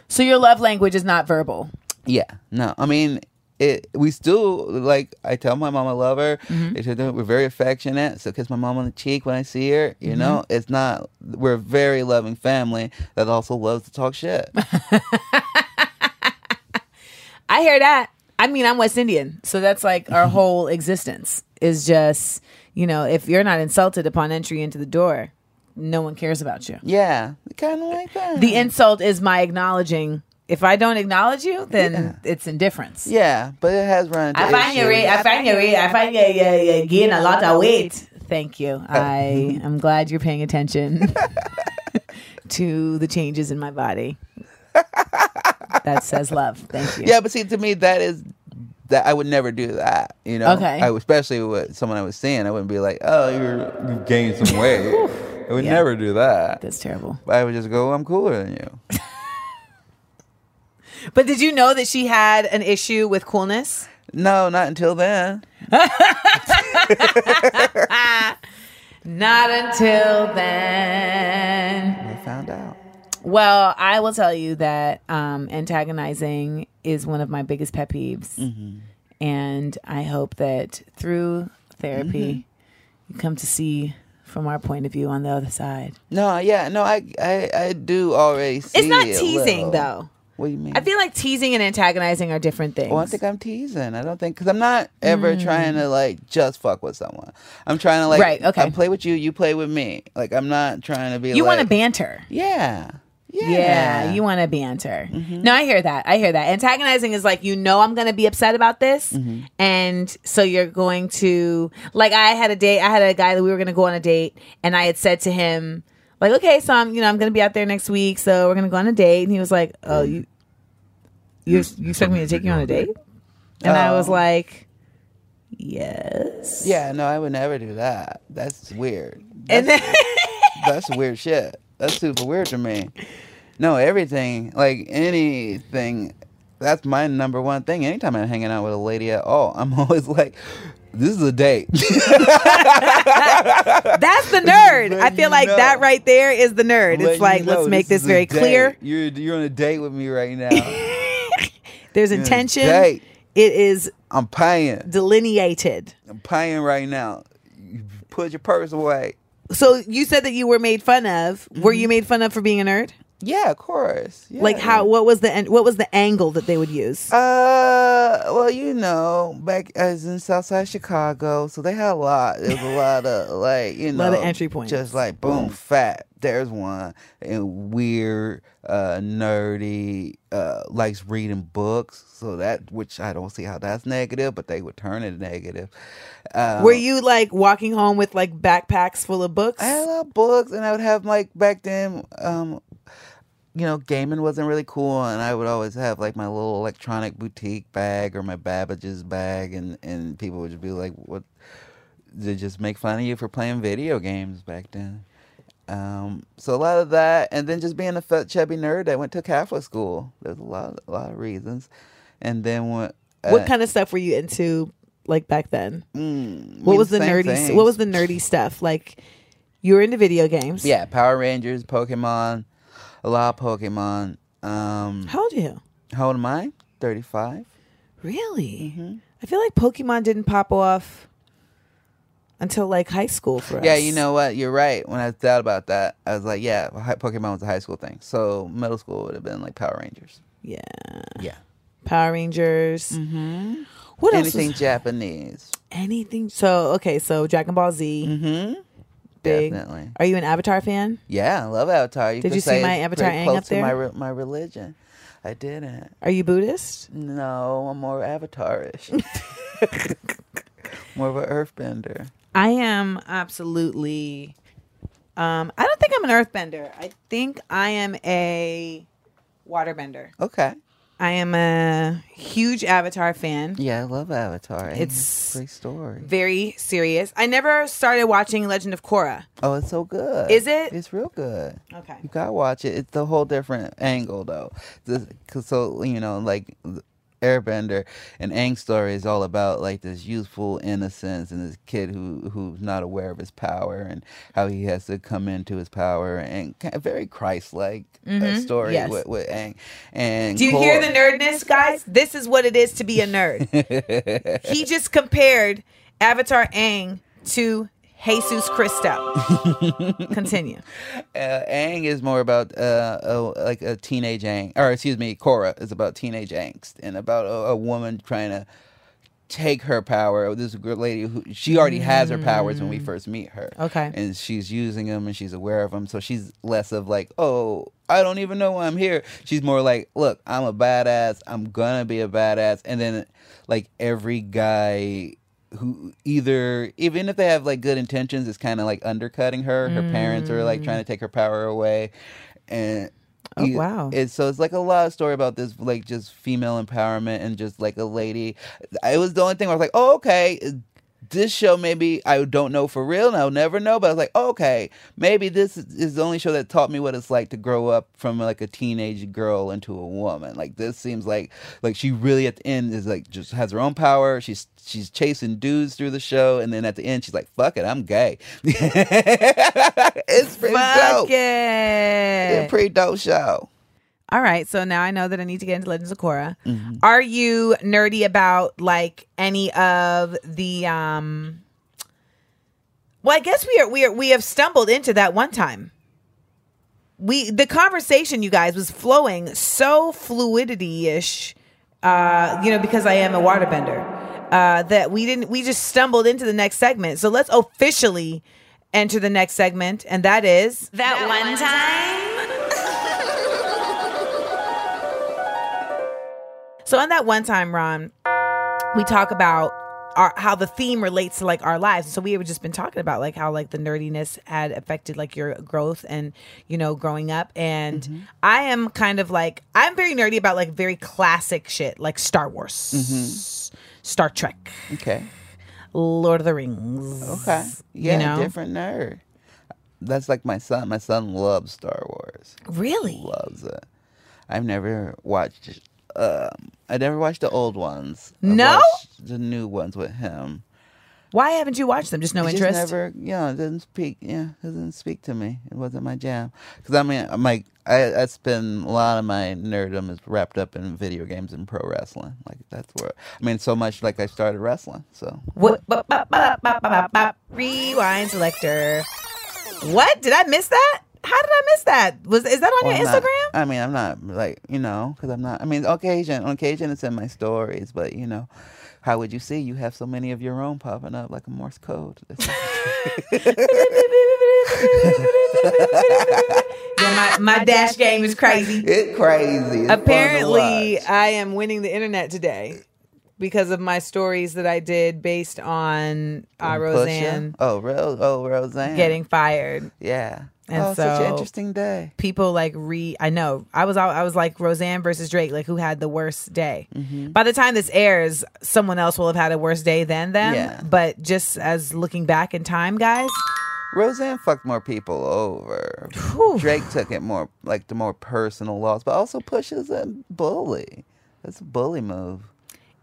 So your love language is not verbal. yeah, no. I mean, it. We still like. I tell my mom I love her. Mm-hmm. We're very affectionate. So kiss my mom on the cheek when I see her. You know, Mm-hmm. it's not. We're a very loving family that also loves to talk shit. I hear that. I mean, I'm West Indian, so that's like our mm-hmm. whole existence is just, you know, if you're not insulted upon entry into the door, no one cares about you. yeah, kind of like that. The insult is my acknowledging. If I don't acknowledge you, then it's indifference. Yeah, but it has run. Into I find you, issues. re- I find you, re- I find you, you, you gain a lot of weight. Thank you. I am glad you're paying attention to the changes in my body. That says love. Thank you. Yeah, but see, to me, that is that I would never do that. You know, Okay. I, especially with someone I was seeing, I wouldn't be like, "Oh, you're you gained some weight." I would Yeah. never do that. That's terrible. I would just go, "I'm cooler than you." But did you know that she had an issue with coolness? No, not until then. Not until then. I found out. Well, I will tell you that um, antagonizing is one of my biggest pet peeves. Mm-hmm. And I hope that through therapy, Mm-hmm. you come to see from our point of view on the other side. No, yeah, no, I, I, I do already see. It's not it teasing, though. What do you mean? I feel like teasing and antagonizing are different things. Well, I think I'm teasing. I don't think because I'm not ever Mm. trying to like just fuck with someone. I'm trying to like Right, okay. I play with you, you play with me. Like I'm not trying to be. you want to banter. Yeah. Yeah. Yeah, you want to banter. Mm-hmm. No, I hear that. I hear that. Antagonizing is like, you know, I'm going to be upset about this. Mm-hmm. And so you're going to, like, I had a date, I had a guy that we were going to go on a date, and I had said to him, like, okay, so I'm, you know, I'm going to be out there next week, so we're going to go on a date. And he was like, oh, you, you, you expect me to take you on a date? And I was Oh. like, yes. Yeah, no, I would never do that. That's weird. And then, that's weird shit. That's super weird to me. No, everything, like anything, that's my number one thing. Anytime I'm hanging out with a lady at all, I'm always like, this is a date. that's the nerd. I feel you like that right there is the nerd. Letting It's like, you know let's make is this very clear. You're you're on a date with me right now. There's You're intention. date. It is I'm paying. delineated. I'm paying right now. You put your purse away. So you said that you were made fun of. Were you mm-hmm. made fun of for being a nerd? Yeah, of course. Yeah. Like how? What was the an- what was the angle that they would use? Uh, well, you know, back as in Southside Chicago, so they had a lot. There was a lot of like, you know, Lot of entry points. Just like boom, fat. There's one and weird, uh, nerdy, uh, likes reading books. So that, which I don't see how that's negative, but they would turn it negative. Um, Were you like walking home with like backpacks full of books? I had a lot of books, and I would have like back then, um, you know, gaming wasn't really cool, and I would always have like my little electronic boutique bag or my Babbage's bag, and and people would just be like, "What?" They just make fun of you for playing video games back then. Um, so a lot of that, and then just being a fat chubby nerd that went to Catholic school. There's a lot, a lot of reasons, and then what? what kind of stuff were you into like back then? Mm, What was the nerdy? things. What was the nerdy stuff? Like you were into video games. Yeah, Power Rangers, Pokemon, a lot of Pokemon. Um, How old are you? how old am I? Thirty-five. Really? Mm-hmm. I feel like Pokemon didn't pop off until like high school for us. Yeah, you know what? You're right. When I thought about that, I was like, yeah, Pokemon was a high school thing. So middle school would have been like Power Rangers. Yeah. Yeah. Power Rangers. Mm-hmm. What else? Anything Japanese. anything. So okay, so Dragon Ball Z. Mm-hmm. Big. Definitely. Are you an Avatar fan? Yeah, I love Avatar. You Did you see my Avatar Aang close up to my there? re- my religion. I didn't. Are you Buddhist? No, I'm more Avatarish. more of an Earthbender. I am absolutely. Um, I don't think I'm an earthbender. I think I am a waterbender. Okay. I am a huge Avatar fan. Yeah, I love Avatar. It's- a great story. Very serious. I never started watching Legend of Korra. Oh, it's so good. Is it? It's real good. Okay. You gotta watch it. It's a whole different angle though. The, so you know, like Airbender and Aang's story is all about like this youthful innocence and this kid who who's not aware of his power and how he has to come into his power and kind of very Christ-like uh, story Mm-hmm. Yes. with, with Aang. And Do you hear the nerdness, guys? This is what it is to be a nerd. he just compared Avatar Aang to Jesus Christo. Continue. uh, Aang is more about uh, a, like a teenage Aang, or excuse me, Korra is about teenage angst and about a, a woman trying to take her power. This lady who she already has her powers when we first meet her. Mm. Okay. and she's using them and she's aware of them. So she's less of like, oh, I don't even know why I'm here. She's more like, look, I'm a badass. I'm gonna be a badass. And then like every guy who either even if they have like good intentions it's kind of like undercutting her. Her parents are like trying to mm. take her power away. And Oh, you- wow. it's so it's like a lot of story about this like just female empowerment and just like a lady. It was the only thing where i was like oh okay this show maybe I don't know for real and I'll never know, but I was like, okay, maybe this is- is the only show that taught me what it's like to grow up from like a teenage girl into a woman. Like this seems like like she really at the end is like just has her own power. She's she's chasing dudes through the show, and then at the end she's like, fuck it, I'm gay. it's pretty Fuck dope. it. It's a pretty dope show. All right, so now I know that I need to get into Legends of Korra. Mm-hmm. Are you nerdy about like any of the um Well, I guess we are we are we have stumbled into that one time. We the conversation you guys was flowing so fluidity-ish uh you know because I am a waterbender uh that we didn't we just stumbled into the next segment. So let's officially enter the next segment and that is That one time. So in that one time, Ron, we talk about our how the theme relates to like our lives. So we have just been talking about like how like the nerdiness had affected like your growth and you know growing up. And I am kind of like I'm very nerdy about like very classic shit like Star Wars, mm-hmm. Star Trek, Okay. Lord of the Rings. Okay. Yeah, you know? different nerd. That's like my son. My son loves Star Wars. Really? Loves it. I've never watched. Um, I never watched the old ones. I've No? watched the new ones with him. Why haven't you watched them? Just no It interest. Just never, know, it didn't speak. Yeah, it didn't speak to me. It wasn't my jam. Because I mean, I'm like, I, I spend a lot of my nerdom is wrapped up in video games and pro wrestling. Like that's where I mean, so much like I started wrestling. So. Rewind selector. What? Did I miss that? How did I miss that? Was is that on Well, your I'm not- Instagram? I mean, I'm not like you know, because I'm not. I mean, occasion, on occasion, it's in my stories, but you know, how would you see? You have so many of your own popping up like a Morse code. yeah, my, my dash game is crazy. it's crazy. It's Apparently. I am winning the internet today because of my stories that I did based on uh, Roseanne Oh, Ro- oh, Roseanne. getting fired. Yeah. And oh, such an interesting day. People like re. I know. I was. I was like Roseanne versus Drake. Like who had the worst day? Mm-hmm. By the time this airs, someone else will have had a worse day than them. Yeah. But just as looking back in time, guys, Roseanne fucked more people over. Whew. Drake took it more like the more personal loss, but also Pusha's a bully. That's a bully move.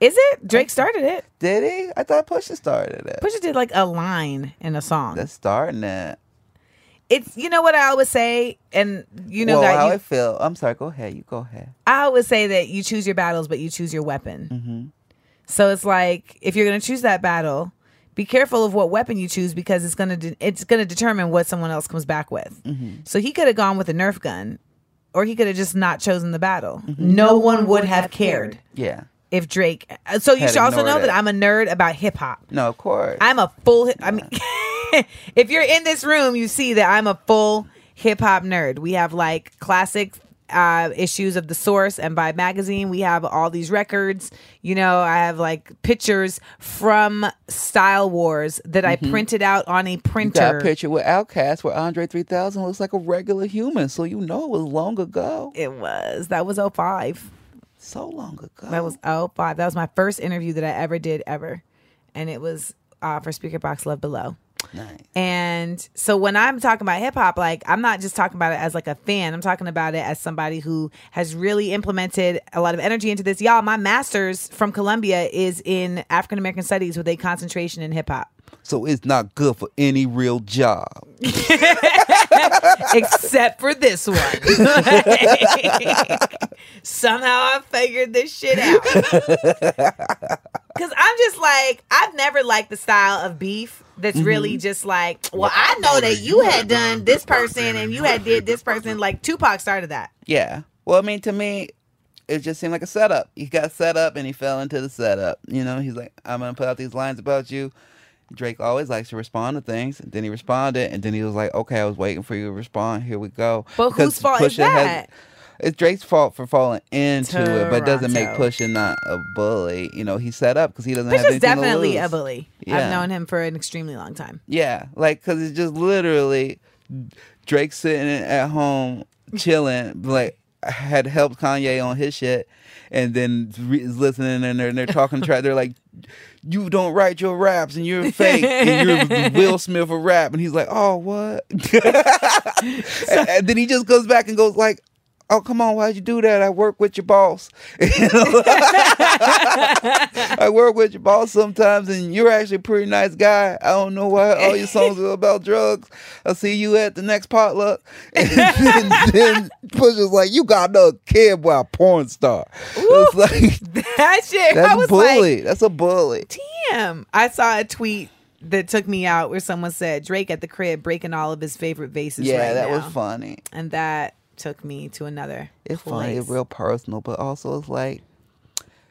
is it Drake started it? Did he? I thought Pusha started it. Pusha did like a line in a song. That's starting it. It's you know what I always say, and you know well, that how you, I feel. I'm sorry. Go ahead. You go ahead. I always say that you choose your battles, but you choose your weapon. Mm-hmm. So it's like if you're gonna choose that battle, be careful of what weapon you choose because it's gonna de- it's gonna determine what someone else comes back with. So he could have gone with a Nerf gun, or he could have just not chosen the battle. No one would have cared Yeah. if Drake. uh, So you should also know ignored that. I'm a nerd about hip hop. No, of course. I'm a full. I mean, if you're in this room, you see that I'm a full hip hop nerd. We have like classic uh, issues of the Source and Vibe magazine. We have all these records. You know, I have like pictures from Style Wars that I printed out on a you got printer. a picture with Outkast where Andre 3000 looks like a regular human, so you know it was long ago. It was that was 05. So long ago. That was 05. That was my first interview that I ever did ever, and it was uh, for Speakerboxxx Love Below. Nice. And so when I'm talking about hip hop, like I'm not just talking about it as like a fan. I'm talking about it as somebody who has really implemented a lot of energy into this. Y'all, my master's from Columbia is in African American studies with a concentration in hip hop. So it's not good for any real job. Except for this one. Somehow I figured this shit out. Cause I'm just like, I've never liked the style of beef that's really mm-hmm. just like, well, I know that you had done this person and you had did this person. Like Tupac started that. Yeah. Well, I mean, to me, it just seemed like a setup. He got set up and he fell into the setup. You know, he's like, I'm to put out these lines about you. Drake always likes to respond to things. And then he responded. And then he was like, okay, I was waiting for you to respond. Here we go. But whose fault is Pusha has- that? it's Drake's fault for falling into it, but it doesn't make Toronto. Pusha not a bully. You know, he's set up because he doesn't have Pusha's anything definitely to lose. a bully. I've known him for an extremely long time. Yeah, like because it's just literally Drake sitting at home chilling, like had helped Kanye on his shit, and then re- is listening and they're, and they're talking. They're like, "You don't write your raps and you're fake and you're Will Smith of rap," and he's like, "Oh what?" and, and then he just goes back and goes like. Oh come on! Why'd you do that? I work with your boss. I work with your boss sometimes, and you're actually a pretty nice guy. I don't know why all your songs are about drugs. I'll see you at the next potluck. And then, then Pusha's like, you got no kid a porn star. It's like, That shit, that's a was like, bully. that's a bully. damn. I saw a tweet that took me out where someone said Drake at the crib breaking all of his favorite vases. Yeah, right that now. was funny. and that took me to another. It's funny. place. It's real personal, but also it's like,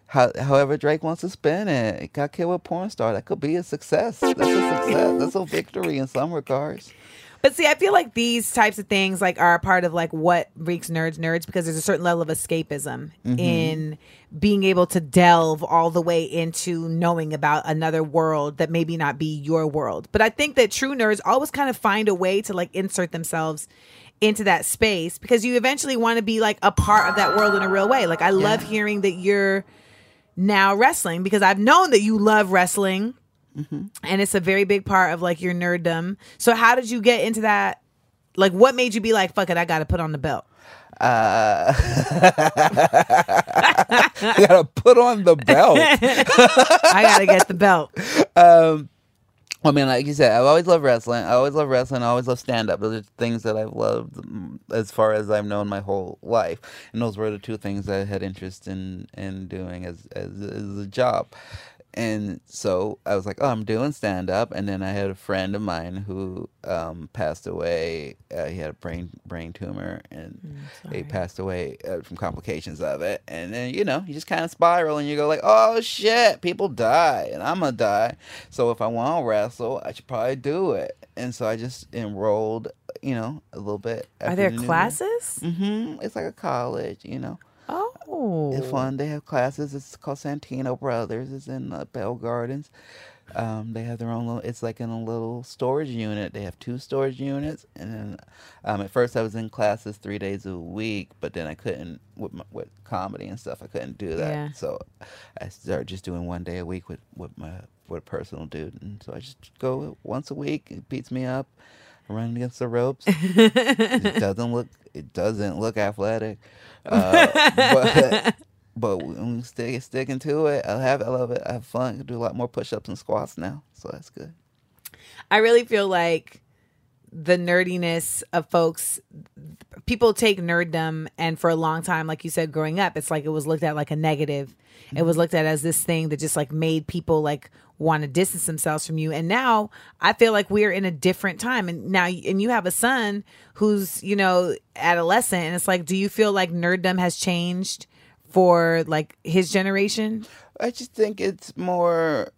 how, however Drake wants to spin it. It got killed with porn star. That could be a success. That's a success. That's a victory in some regards. But see, I feel like these types of things like are a part of like what makes nerds nerds because there's a certain level of escapism Mm-hmm. in being able to delve all the way into knowing about another world that maybe not be your world. But I think that true nerds always kind of find a way to like insert themselves into that space because you eventually want to be like a part of that world in a real way. Like I love Yeah. hearing that you're now wrestling because I've known that you love wrestling and it's a very big part of like your nerddom. So how did you get into that? Like, what made you be like, "Fuck it, I got to put on the belt"? Uh, I gotta put on the belt. I got to get the belt. um, I mean, like you said, I've always loved wrestling. I always love wrestling. I always love stand up. Those are things that I've loved mm, as far as I've known my whole life, and those were the two things I had interest in in doing as as, as a job. And so I was like, oh, I'm doing stand up. And then I had a friend of mine who um, passed away. Uh, he had a brain brain tumor, and he passed away uh, from complications of it. And then you know, you just kind of spiral, and you go like, oh shit, people die, and I'm gonna die. So if I want to wrestle, I should probably do it. And so I just enrolled, you know, a little bit. Are there classes? Mm-hmm. It's like a college, you know. Oh, It's fun. They have classes. It's called Santino Brothers. It's in uh, Bell Gardens. Um, they have their own little. It's like in a little storage unit. They have two storage units, and then um, at first I was in classes three days a week, but then I couldn't with my, with comedy and stuff. I couldn't do that, Yeah. so I started just doing one day a week with with my with a personal dude, and so I just go once a week. It beats me up. I run against the ropes. it doesn't look. It doesn't look athletic, uh, but but when we stick sticking to it, I have I love it. I have fun. I do a lot more push ups and squats now, so that's good. I really feel like the nerdiness of folks people take nerddom and for a long time like you said growing up it's like it was looked at like a negative. It was looked at as this thing that just like made people like want to distance themselves from you. And now i feel like we're in a different time. And now and you have a son who's you know adolescent and it's like do you feel like nerddom has changed for like his generation? I just think it's more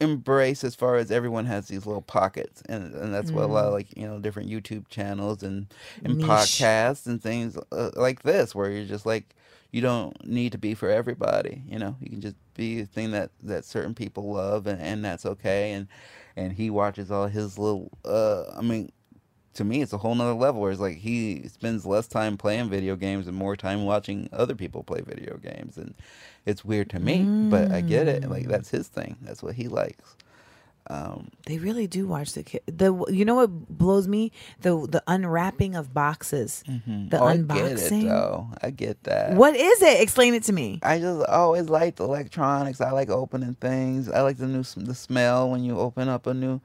embraced as far as everyone has these little pockets, and and that's what a lot of like you know different YouTube channels and and Niche. podcasts and things uh, like this, where you're just like you don't need to be for everybody. You know, you can just be a thing that that certain people love, and and that's okay. And and he watches all his little. uh I mean. To me, it's a whole nother level where it's like he spends less time playing video games and more time watching other people play video games, and it's weird to me, but I get it. Like mm. that's his thing. That's what he likes. Um, They really do watch the kid. The you know what blows me the the unwrapping of boxes, the oh, unboxing. it though. I get that. What is it? Explain it to me. I just always liked electronics. I like opening things. I like the new the smell when you open up a new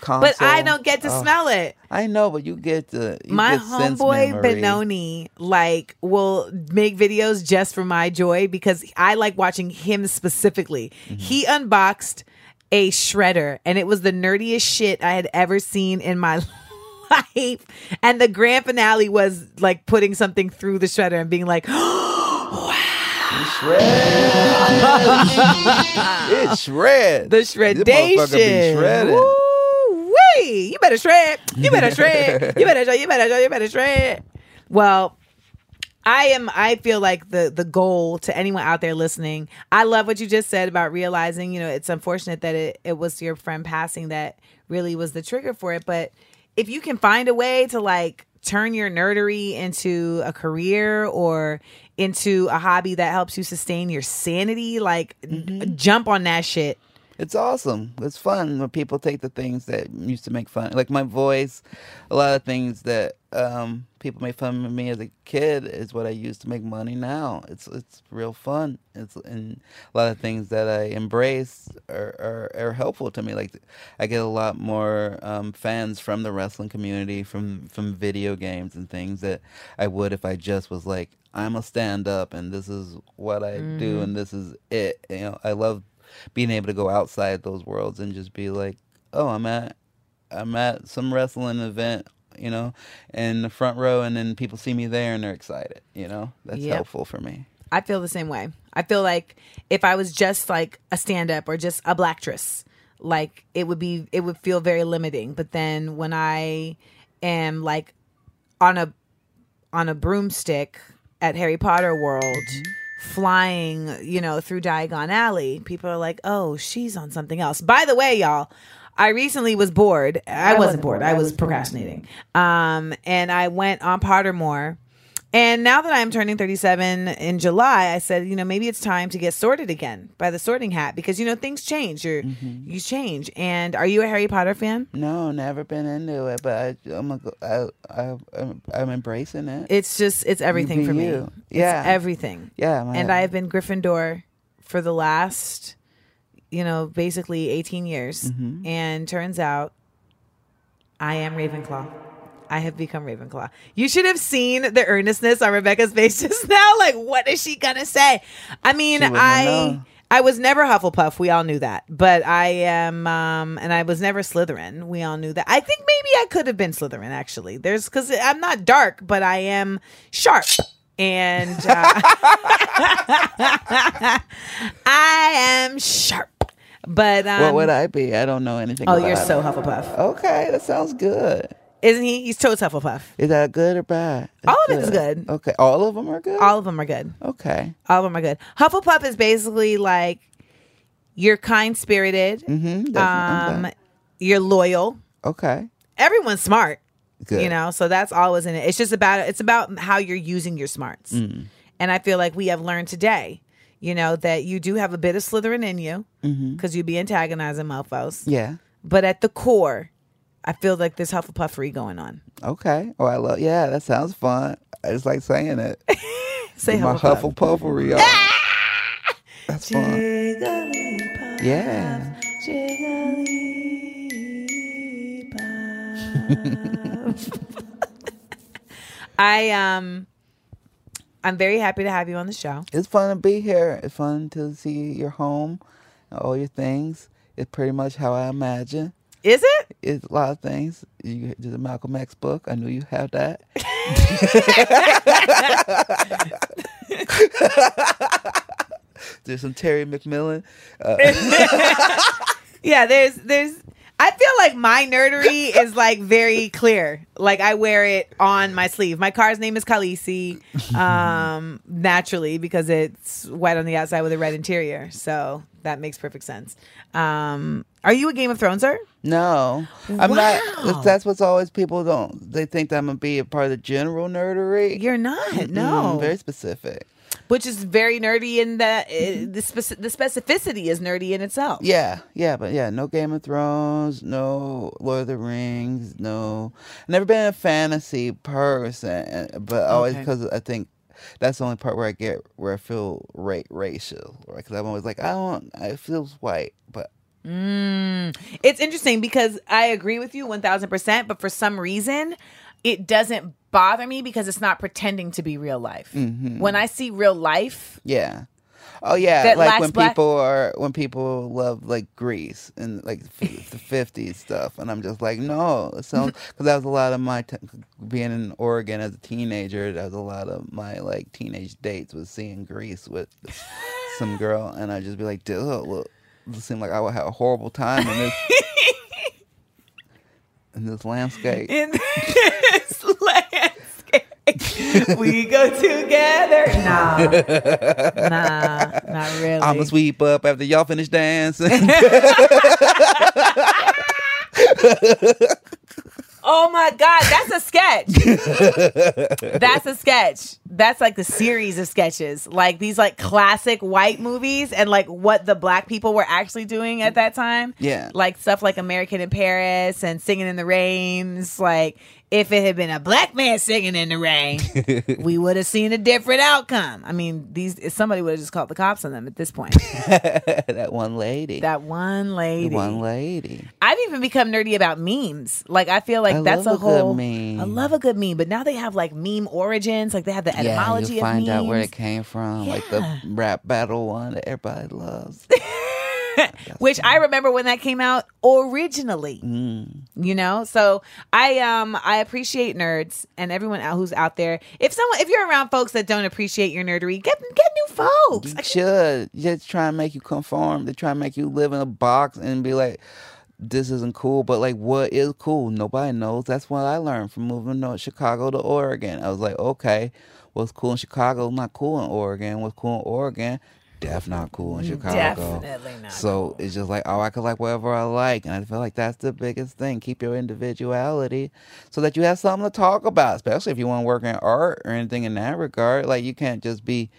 console. But I don't get to Oh, smell it. I know, but you get the you My get homeboy. Benoni like will make videos just for my joy because I like watching him specifically. Mm-hmm. He unboxed a shredder and it was the nerdiest shit I had ever seen in my life. And the grand finale was like putting something through the shredder and being like, wow. It shred. the This motherfucker be shreddation. shredding. Woo-wee. You better shred. You better shred. You better you better you better shred. Well, I am I feel like the the goal to anyone out there listening. I love what you just said about realizing, you know, it's unfortunate that it, it was your friend passing that really was the trigger for it, but if you can find a way to like turn your nerdery into a career or into a hobby that helps you sustain your sanity, like mm-hmm. jump on that shit. It's awesome. It's fun when people take the things that used to make fun, like my voice. A lot of things that um, people made fun of me as a kid is what I use to make money now. It's it's real fun. It's and a lot of things that I embrace are are, are helpful to me. Like I get a lot more um, fans from the wrestling community, from from video games and things that I would if I just was like I'm a stand up and this is what I do and this is it. You know, I love being able to go outside those worlds and just be like, oh, I'm at I'm at some wrestling event, you know, in the front row, and then people see me there and they're excited. You know, that's Yep. helpful for me. I feel the same way. I feel like if I was just like a stand up or just a blacktress, like it would be it would feel very limiting. But then when I am like on a on a broomstick at Harry Potter World mm-hmm. Flying, you know, through Diagon Alley, people are like, "Oh, she's on something else." By the way, y'all, I recently was bored. I, wasn't bored. I was procrastinating. Um, and I went on Pottermore. And now that I'm turning 37 in July, I said, you know, maybe it's time to get sorted again by the sorting hat because you know things change. You're you change. And are you a Harry Potter fan? No, never been into it, but I, I'm a, I, I, I'm, I'm embracing it. It's just it's everything for me. you. It's Yeah. everything. Yeah, And I have been Gryffindor for the last, you know, basically 18 years. Mm-hmm. And turns out I am Ravenclaw. I have become Ravenclaw. You should have seen the earnestness on Rebecca's face just now. Like, what is she gonna say? I mean, I know. I was never Hufflepuff. We all knew that. But I am, um, and I was never Slytherin. We all knew that. I think maybe I could have been Slytherin. Actually, there's because I'm not dark, but I am sharp. And uh, I am sharp. But um, what would I be? I don't know anything. Oh, you're so it. Hufflepuff, Okay, that sounds good. Isn't he? He's totes Hufflepuff. Is that good or bad? All of it is good. Okay, all of them are good. All of them are good. okay. All of them are good. Hufflepuff is basically like you're kind spirited. Mm-hmm. Um, you're loyal. okay. Everyone's smart. Good. You know, so that's always in it. It's just about it's about how you're using your smarts. Mm. And I feel like we have learned today, you know, that you do have a bit of Slytherin in you because you be antagonizing mofos. Mm-hmm. Yeah. But at the core, I feel like there's Hufflepuffery going on. Okay. Oh, I love. Yeah, that sounds fun. I just like saying it. Say My Hufflepuff. Hufflepuffery. That's fun. Yeah. Jigglypuff. I um I'm very happy to have you on the show. It's fun to be here. It's fun to see your home, and all your things. It's pretty much how I imagine. Is it? It's a lot of things. You did the Malcolm X book. I knew you had that. There's some Terry McMillan. Uh, Yeah, there's there's I feel like my nerdery is like very clear. Like I wear it on my sleeve. My car's name is Khaleesi, um, naturally because it's white on the outside with a red interior. So that makes perfect sense. Um, are you a Game of Throneser? no, I'm Wow. not. That's what's always people don't. They think that I'm gonna be a part of the general nerdery. You're not. No, Mm, very specific. which is very nerdy in that uh, the speci- the specificity is nerdy in itself. Yeah, yeah, but yeah, no Game of Thrones, no Lord of the Rings, no. Never been a fantasy person, but always Okay. because I think that's the only part where I get where I feel ra- racial, right? Because I'm always like, I don't, I feels white, but Mm. It's interesting because I agree with you 1000%, but for some reason, it doesn't bother me because it's not pretending to be real life. Mm-hmm. When I see real life, yeah. Oh yeah, like when black- people are when people love like Grease and like f- the '50s stuff, and I'm just like, no, it sounds because that was a lot of my t- being in Oregon as a teenager. That was a lot of my like teenage dates was seeing Grease with some girl, and I'd just be like, dude, look, it seemed like I would have a horrible time in this in this landscape. in this landscape, we go together. Nah, nah, not really. I'ma sweep up after y'all finish dancing. Oh my God, that's a sketch. that's a sketch. That's like the series of sketches, like these like classic white movies, and like what the black people were actually doing at that time. Yeah. like stuff like American in Paris and Singing in the Rains. Like if it had been a black man singing in the rain, we would have seen a different outcome. I mean, these somebody would have just called the cops on them at this point. that one lady. that one lady. The one lady. I've even become nerdy about memes. Like I feel like I that's love a a good whole. meme. I love a good meme, but now they have like meme origins. Like they have the etymology yeah, you find out where it came from, like the rap battle one that everybody loves. which I remember when that came out originally. Mm. You know, so I um I appreciate nerds and everyone out who's out there. If someone if you're around folks that don't appreciate your nerdery, get get new folks. You should just try and make you conform. They try and make you live in a box and be like, "This isn't cool." But like, what is cool? Nobody knows. That's what I learned from moving to Chicago to Oregon. I was like, okay, what's cool in Chicago? is Not cool in Oregon. What's cool in Oregon? Def not cool in Chicago. Definitely not So it's just like, oh, I can like whatever I like, and I feel like that's the biggest thing. Keep your individuality, so that you have something to talk about. Especially if you want to work in art or anything in that regard. Like you can't just be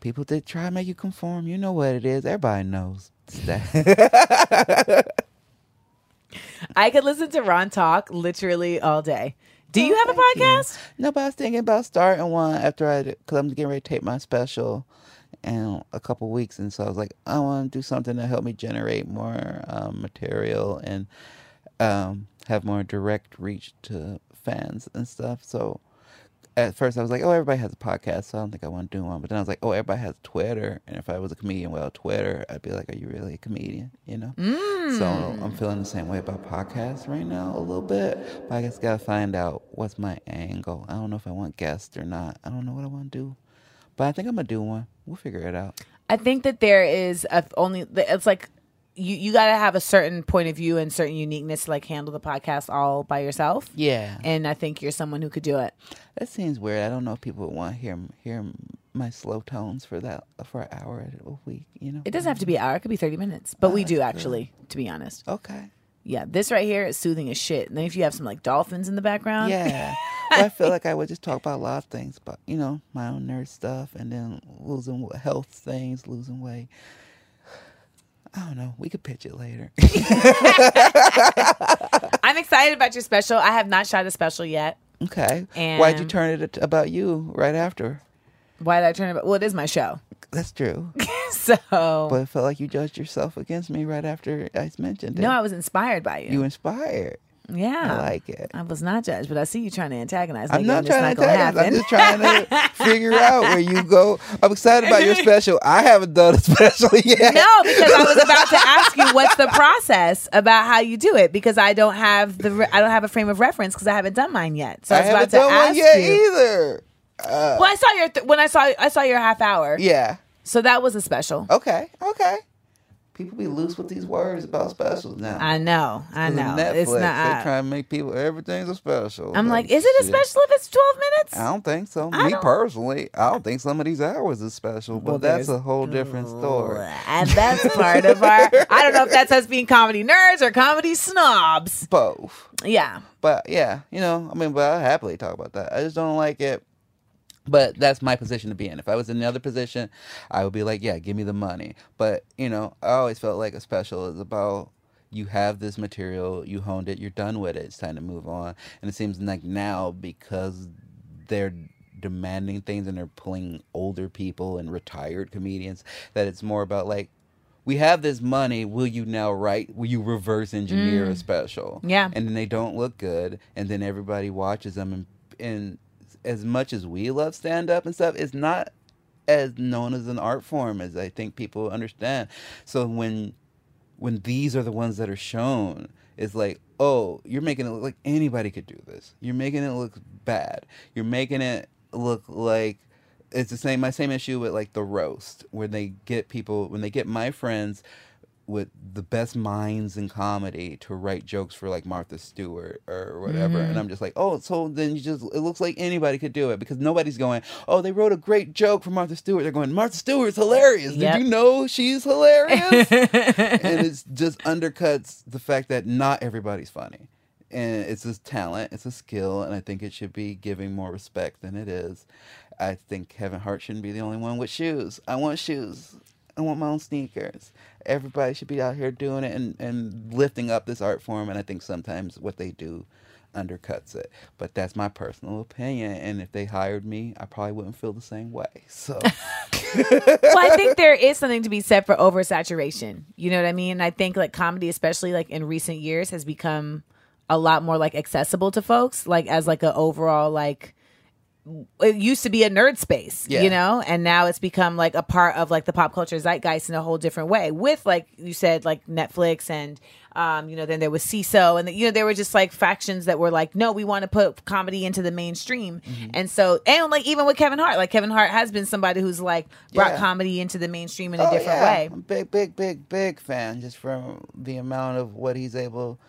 people that try to make you conform. You know what it is. Everybody knows. That. I could listen to Ron talk literally all day. Do you oh, have a Thank you. podcast? No, but I was thinking about starting one after I, because I'm getting ready to tape my special in a couple weeks, and so I was like, I want to do something to help me generate more um, material and um, have more direct reach to fans and stuff. So at first I was like, oh, everybody has a podcast, so I don't think I want to do one. But then I was like, oh, everybody has Twitter, and if I was a comedian, well, Twitter, I'd be like, are you really a comedian? You know. So I'm feeling the same way about podcasts right now a little bit, but I just gotta find out what's my angle. I don't know if I want guests or not. I don't know what I want to do, but I think I'm gonna do one. We'll figure it out. I think that there is a only it's like you you got to have a certain point of view and certain uniqueness to like handle the podcast all by yourself. Yeah, And I think you're someone who could do it. that seems weird. I don't know if people would want to hear hear my slow tones for that for an hour a week. You know. It doesn't have to be an hour; it could be thirty minutes. But we oh, that's do good. actually, to be honest. Okay. Yeah, this right here is soothing as shit. And then if you have some like dolphins in the background, Yeah. but I feel like I would just talk about a lot of things, but you know, my own nerd stuff, and then losing health things, losing weight. I don't know. We could pitch it later. I'm excited about your special. I have not shot a special yet. okay. And Why'd you turn it about you right after? Why did I turn it? About, well, it is my show, That's true. so But it felt like you judged yourself against me right after I mentioned it. no, I was inspired by you. you inspired. Yeah. I like it. I was not judged, but I see you trying to antagonize me. I'm not trying It's to you. I'm just trying to figure out where you go. I'm excited about your special. I haven't done a special yet. No, because I was about to ask you what's the process about how you do it because I don't have the re- I don't have a frame of reference because I haven't done mine yet. So I I was about to ask you. either. Uh, Well, I saw your th- when I saw I saw your half hour. yeah. So that was a special. Okay. Okay. People be loose with these words about specials now. I know. I know. Netflix, It's not. they not. try to make people everything's a special. I'm like, is it a shit. special if it's 12 minutes? I don't think so. I Me don't- personally, I don't think some of these hours is special, but Well, that's a whole different story. And that's part of our. I don't know if that's us being comedy nerds or comedy snobs. Both. Yeah. But yeah, you know, I mean, but I happily talk about that. I just don't like it. But that's my position to be in. If I was in another position, I would be like, yeah, give me the money. But, you know, I always felt like a special is about you have this material, you honed it, you're done with it, it's time to move on. And it seems like now because they're demanding things and they're pulling older people and retired comedians that it's more about like we have this money. Will you now write? Will you reverse engineer a mm. special? Yeah. And then they don't look good, and then everybody watches them. And, and as much as we love stand up and stuff, it's not as known as an art form as I think people understand. So when when these are the ones that are shown, it's like, oh, you're making it look like anybody could do this. You're making it look bad. You're making it look like it's the same my same issue with like the roast where they get people when they get my friends with the best minds in comedy to write jokes for like Martha Stewart or whatever. And mm-hmm. I'm just like oh so then you just it looks like anybody could do it because nobody's going oh they wrote a great joke for Martha Stewart. They're going Martha Stewart's hilarious. Yep. did you know she's hilarious? And it just undercuts the fact that not everybody's funny. And it's a talent it's a skill and i think it should be giving more respect than it is. I think kevin hart shouldn't be the only one with shoes. I want shoes i want my own sneakers everybody should be out here doing it and, and lifting up this art form and i think sometimes what they do undercuts it but that's my personal opinion and if they hired me i probably wouldn't feel the same way so well, I think there is something to be said for oversaturation. You know what I mean? I think like comedy, especially like in recent years, has become a lot more like accessible to folks, like as like a overall like it used to be a nerd space, Yeah. you know, and now it's become like a part of like the pop culture zeitgeist in a whole different way. With like you said, like Netflix and um, you know, then there was Seeso, and you know there were just like factions that were like, no, we want to put comedy into the mainstream, Mm-hmm. and so and like even with Kevin Hart, like Kevin Hart has been somebody who's like brought Yeah. comedy into the mainstream in a Oh, different yeah. way. I'm big, big, big, big fan just from the amount of what he's able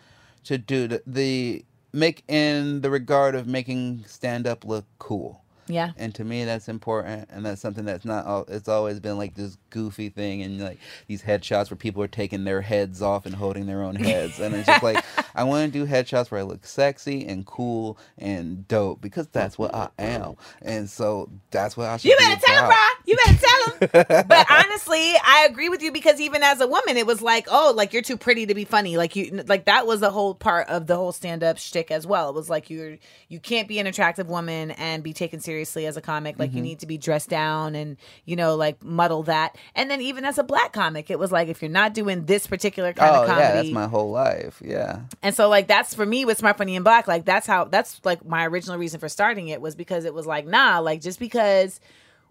to do. The, the make in the regard of making stand up look cool. Yeah. And to me, that's important, and that's something that's not. It's always been like this goofy thing, and like these headshots where people are taking their heads off and holding their own heads, and it's just like I want to do headshots where I look sexy and cool and dope because that's what I am, and so that's what I should. You be better tell him. Rob. You better tell him. but honestly, I agree with you because even as a woman, it was like, oh, like you're too pretty to be funny. Like you, like that was the whole part of the whole stand up shtick as well. It was like you're you can't be an attractive woman and be taken seriously as a comic. Like you mm-hmm. need to be dressed down and you know like muddle that. And then even as a black comic, it was like if you're not doing this particular kind oh of comedy, yeah, that's my whole life. Yeah. and so like that's for me with Smart Funny and Black, like that's how that's like my original reason for starting it was because it was like, nah, like just because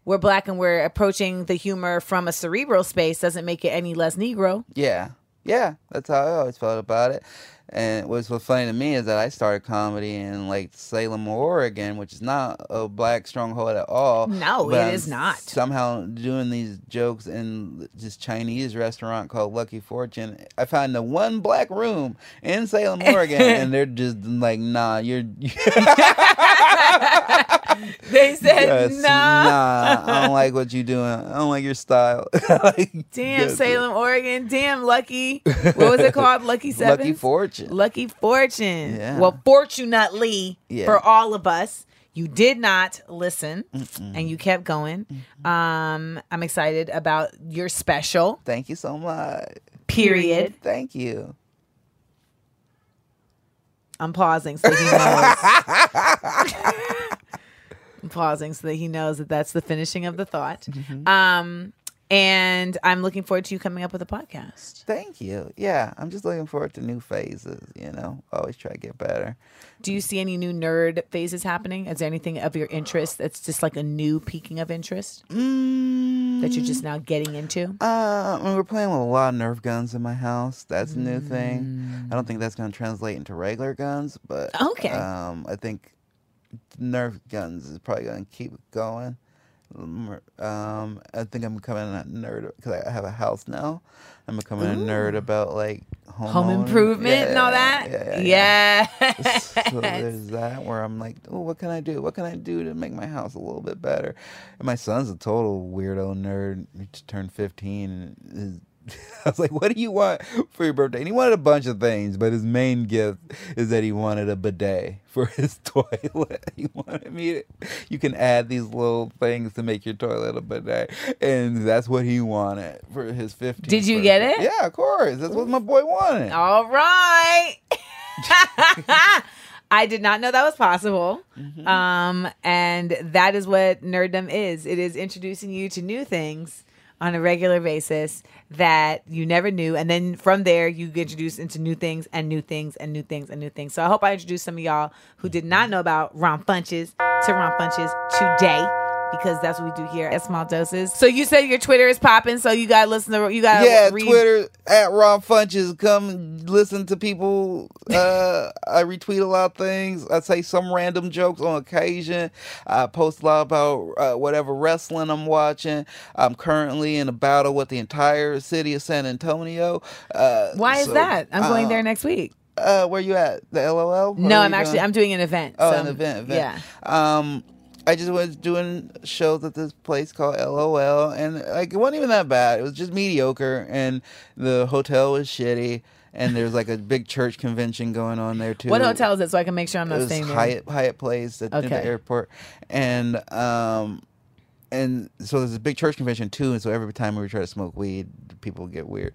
we're black and we're approaching the humor from a cerebral space doesn't make it any less Negro. Yeah, yeah, that's how I always felt about it. And what's what's funny to me is that I started comedy in like Salem, Oregon, which is not a black stronghold at all. No, it I'm is not. Somehow doing these jokes in this Chinese restaurant called Lucky Fortune. I found the one black room in Salem, Oregon, and they're just like, "Nah, you're." They said Yes, nah. nah, I don't like what you're doing. I don't like your style. Like, Damn that's it. Salem, Oregon. Damn Lucky. What was it called? Lucky Seven. Lucky Fortune. Lucky Fortune. Yeah. Well, fortunately Yeah. for all of us, you did not listen and you kept going. Um, I'm excited about your special. Thank you so much. Period. Thank you. I'm pausing so he knows. I'm pausing so that he knows that that's the finishing of the thought. Um, And I'm looking forward to you coming up with a podcast. Thank you. Yeah, I'm just looking forward to new phases. You know, always try to get better. Do you see any new nerd phases happening? Is there anything of your interest that's just like a new peaking of interest Mm, that you're just now getting into? Uh, I mean, we're playing with a lot of Nerf guns in my house. That's a new thing. Mm. I don't think that's going to translate into regular guns, but Okay. Um, I think Nerf guns is probably going to keep going. Um, I think I'm becoming a nerd because I have a house now. I'm becoming a nerd about like home, Home improvement and all that? Yeah, yeah, yeah. Yeah. so there's that where I'm like, oh, what can I do? What can I do to make my house a little bit better? And my son's a total weirdo nerd. He just turned 15. I was like, what do you want for your birthday? And he wanted a bunch of things, but his main gift is that he wanted a bidet for his toilet. He wanted me to, you can add these little things to make your toilet a bidet. And that's what he wanted for his 15th. Did you get it? Yeah, of course. That's what my boy wanted. All right. I did not know that was possible. Mm-hmm. Um, and that is what nerddom is. It is introducing you to new things on a regular basis that you never knew. And then from there, you get introduced into new things and new things and new things and new things. So I hope I introduced some of y'all who did not know about Ron Funches to Ron Funches today. Because that's what we do here at Small Doses. So you said your Twitter is popping, so you gotta listen to you gotta yeah, read Twitter at Ron Funches. Come listen to people. Uh, I retweet a lot of things. I say some random jokes on occasion. I post a lot about uh, whatever wrestling I'm watching. I'm currently in a battle with the entire city of San Antonio. Uh, Why is that? I'm going uh, there next week. Uh, where you at? The LOL? No, I'm actually? I'm doing an event. Oh, so an event, event. Yeah. Um, I just was doing shows at this place called LOL, and like it wasn't even that bad. It was just mediocre, and the hotel was shitty, and there's like a big church convention going on there too. What hotel is it so I can make sure I'm It not was staying there? Hyatt Hyatt Place at, in the airport, and um, and so there's a big church convention too, and so every time we try to smoke weed, people would get weird.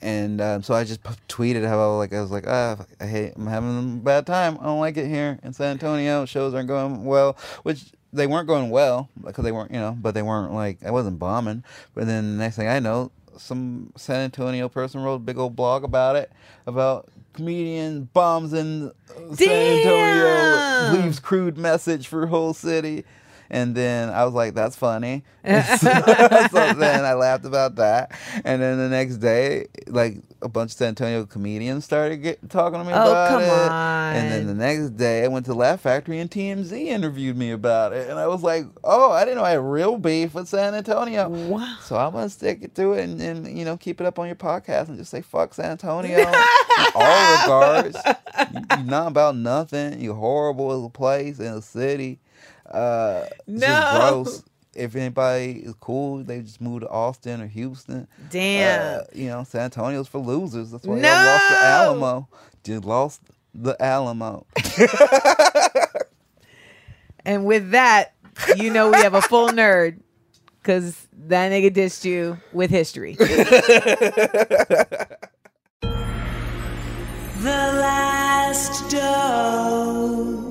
And um, so I just tweeted how like I was like, ah, I hate, I'm having a bad time. I don't like it here in San Antonio. Shows aren't going well, which they weren't going well because they weren't, you know, but they weren't like I wasn't bombing. But then the next thing I know, some San Antonio person wrote a big old blog about it, about comedian bombs in uh, San Antonio, leaves crude message for whole city. And then I was like, "That's funny." so, so then I laughed about that. And then the next day, like a bunch of San Antonio comedians started get, talking to me Oh, about come it. on. And then the next day, I went to Laugh Factory and TMZ interviewed me about it. And I was like, "Oh, I didn't know I had real beef with San Antonio." Wow. So I'm gonna stick it to it and, and you know keep it up on your podcast and just say fuck San Antonio in all regards. You, you're not about nothing. You're horrible as a place and a city. Uh, No. gross. If anybody is cool, they just move to Austin or Houston. Damn. Uh, you know, San Antonio's for losers. That's why No. y'all lost the Alamo. Just lost the Alamo. and with that, you know we have a full nerd because that nigga dissed you with history. The last dose.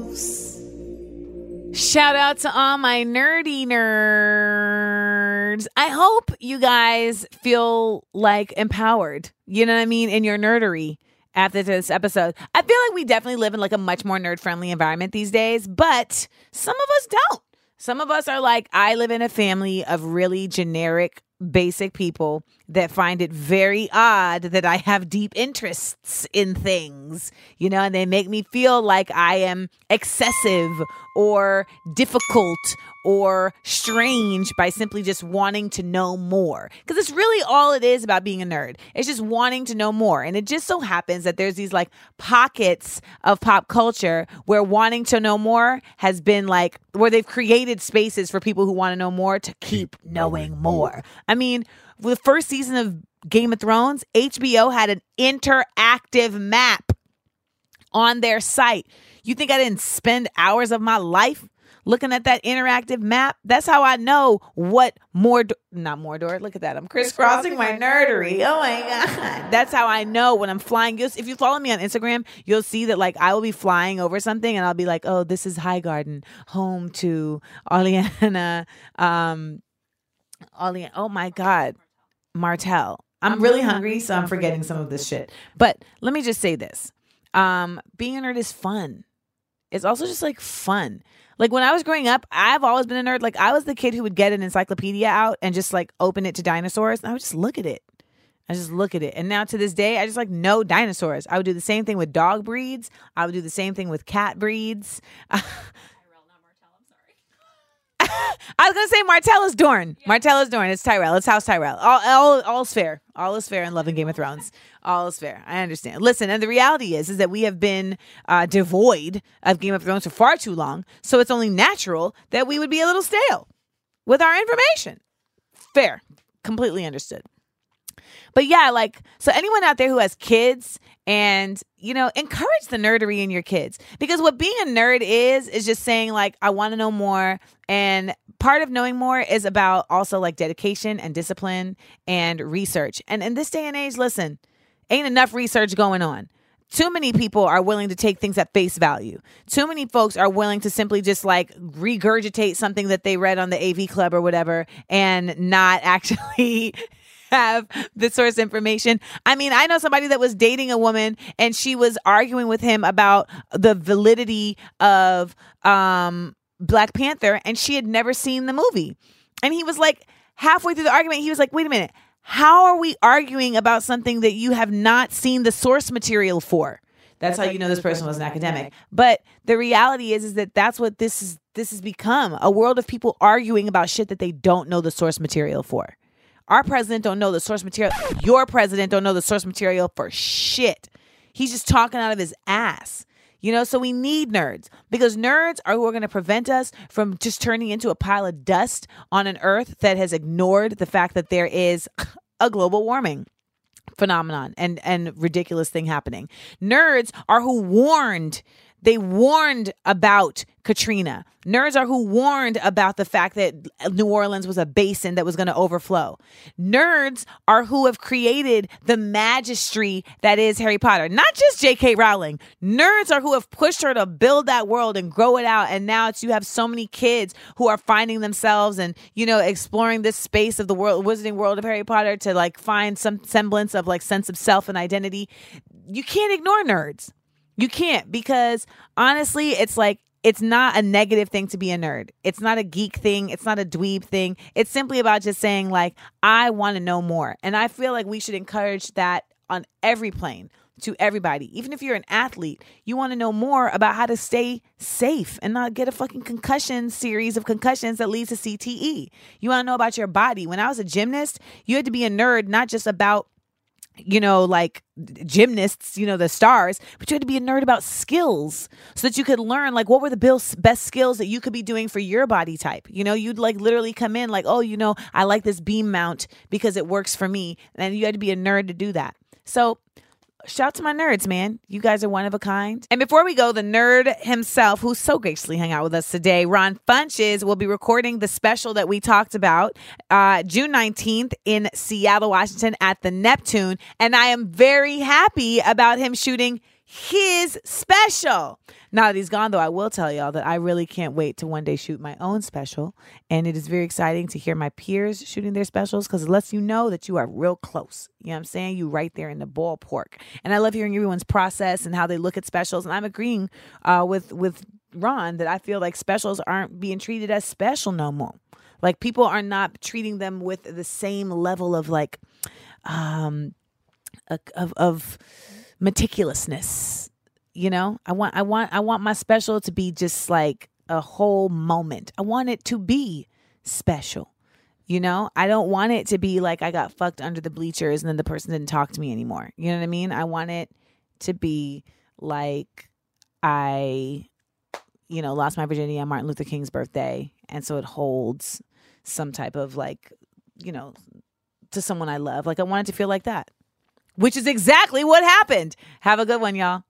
Shout out to all my nerdy nerds. I hope you guys feel like empowered, you know what I mean, in your nerdery after this episode. I feel like we definitely live in like a much more nerd friendly environment these days, but some of us don't. Some of us are like, I live in a family of really generic, basic people that find it very odd that I have deep interests in things, you know, and they make me feel like I am excessive or difficult or strange by simply just wanting to know more. Because it's really all it is about being a nerd. It's just wanting to know more. And it just so happens that there's these like pockets of pop culture where wanting to know more has been like, where they've created spaces for people who want to know more to keep knowing more. I mean, the first season of Game of Thrones, HBO had an interactive map on their site. You think I didn't spend hours of my life looking at that interactive map? That's how I know what more, not Mordor. Look at that. I'm crisscrossing my nerdery. Oh my God. That's how I know when I'm flying. You'll, if you follow me on Instagram, you'll see that like I will be flying over something and I'll be like, oh, this is Highgarden, home to Olenna, um, Ollie, oh my God, Martell. I'm, really hungry, so I'm forgetting some of this shit. But let me just say this: um, being a nerd is fun. It's also just like fun. Like when I was growing up, I've always been a nerd. Like I was the kid who would get an encyclopedia out and just like open it to dinosaurs, and I would just look at it. I just look at it. And now to this day, I just like know dinosaurs. I would do the same thing with dog breeds. I would do the same thing with cat breeds. I was gonna say Martell is Dorne. Martell is Dorne. It's Tyrell. It's House Tyrell. All, all, all's fair. All is fair in Love and Game of Thrones. All is fair. I understand. Listen, and the reality is, is that we have been uh, devoid of Game of Thrones for far too long. So it's only natural that we would be a little stale with our information. Fair. Completely understood. But yeah, like, so anyone out there who has kids and, you know, encourage the nerdery in your kids. Because what being a nerd is, is just saying, like, I want to know more. And part of knowing more is about also like dedication and discipline and research. And in this day and age, listen, ain't enough research going on. Too many people are willing to take things at face value. Too many folks are willing to simply just like regurgitate something that they read on the AV Club or whatever and not actually have the source information. I mean, I know somebody that was dating a woman and she was arguing with him about the validity of um Black Panther and she had never seen the movie. And he was like halfway through the argument, he was like, "Wait a minute. How are we arguing about something that you have not seen the source material for?" That's how you know this person was an academic. But the reality is is that that's what this is this has become, a world of people arguing about shit that they don't know the source material for. Our president don't know the source material. Your president don't know the source material for shit. He's just talking out of his ass. You know, so we need nerds because nerds are who are going to prevent us from just turning into a pile of dust on an earth that has ignored the fact that there is a global warming phenomenon and and ridiculous thing happening. Nerds are who warned they warned about Katrina. Nerds are who warned about the fact that New Orleans was a basin that was going to overflow. Nerds are who have created the magistry that is Harry Potter. Not just J.K. Rowling. Nerds are who have pushed her to build that world and grow it out. And now it's you have so many kids who are finding themselves and, you know, exploring this space of the world, wizarding world of Harry Potter to like find some semblance of like sense of self and identity. You can't ignore nerds. You can't because honestly, it's like it's not a negative thing to be a nerd. It's not a geek thing. It's not a dweeb thing. It's simply about just saying, like, I want to know more. And I feel like we should encourage that on every plane to everybody. Even if you're an athlete, you want to know more about how to stay safe and not get a fucking concussion series of concussions that leads to CTE. You want to know about your body. When I was a gymnast, you had to be a nerd, not just about you know, like gymnasts, you know, the stars, but you had to be a nerd about skills so that you could learn like what were the best skills that you could be doing for your body type. You know, you'd like literally come in like, oh, you know, I like this beam mount because it works for me. And you had to be a nerd to do that. So shout to my nerds, man. You guys are one of a kind. And before we go, the nerd himself, who so graciously hung out with us today, Ron Funches, will be recording the special that we talked about uh, June 19th in Seattle, Washington at the Neptune. And I am very happy about him shooting his special. Now that he's gone, though, I will tell y'all that I really can't wait to one day shoot my own special. And it is very exciting to hear my peers shooting their specials because it lets you know that you are real close. You know what I'm saying? You right there in the ballpark. And I love hearing everyone's process and how they look at specials. And I'm agreeing uh, with with Ron that I feel like specials aren't being treated as special no more. Like people are not treating them with the same level of like um of of meticulousness you know? I want i want i want my special to be just like a whole moment. I want it to be special you know? I don't want it to be like i got fucked under the bleachers and then the person didn't talk to me anymore. You know what i mean? I want it to be like i you know lost my virginity on martin luther king's birthday and so it holds some type of like you know to someone i love. Like i want it to feel like that which is exactly what happened. Have a good one, y'all.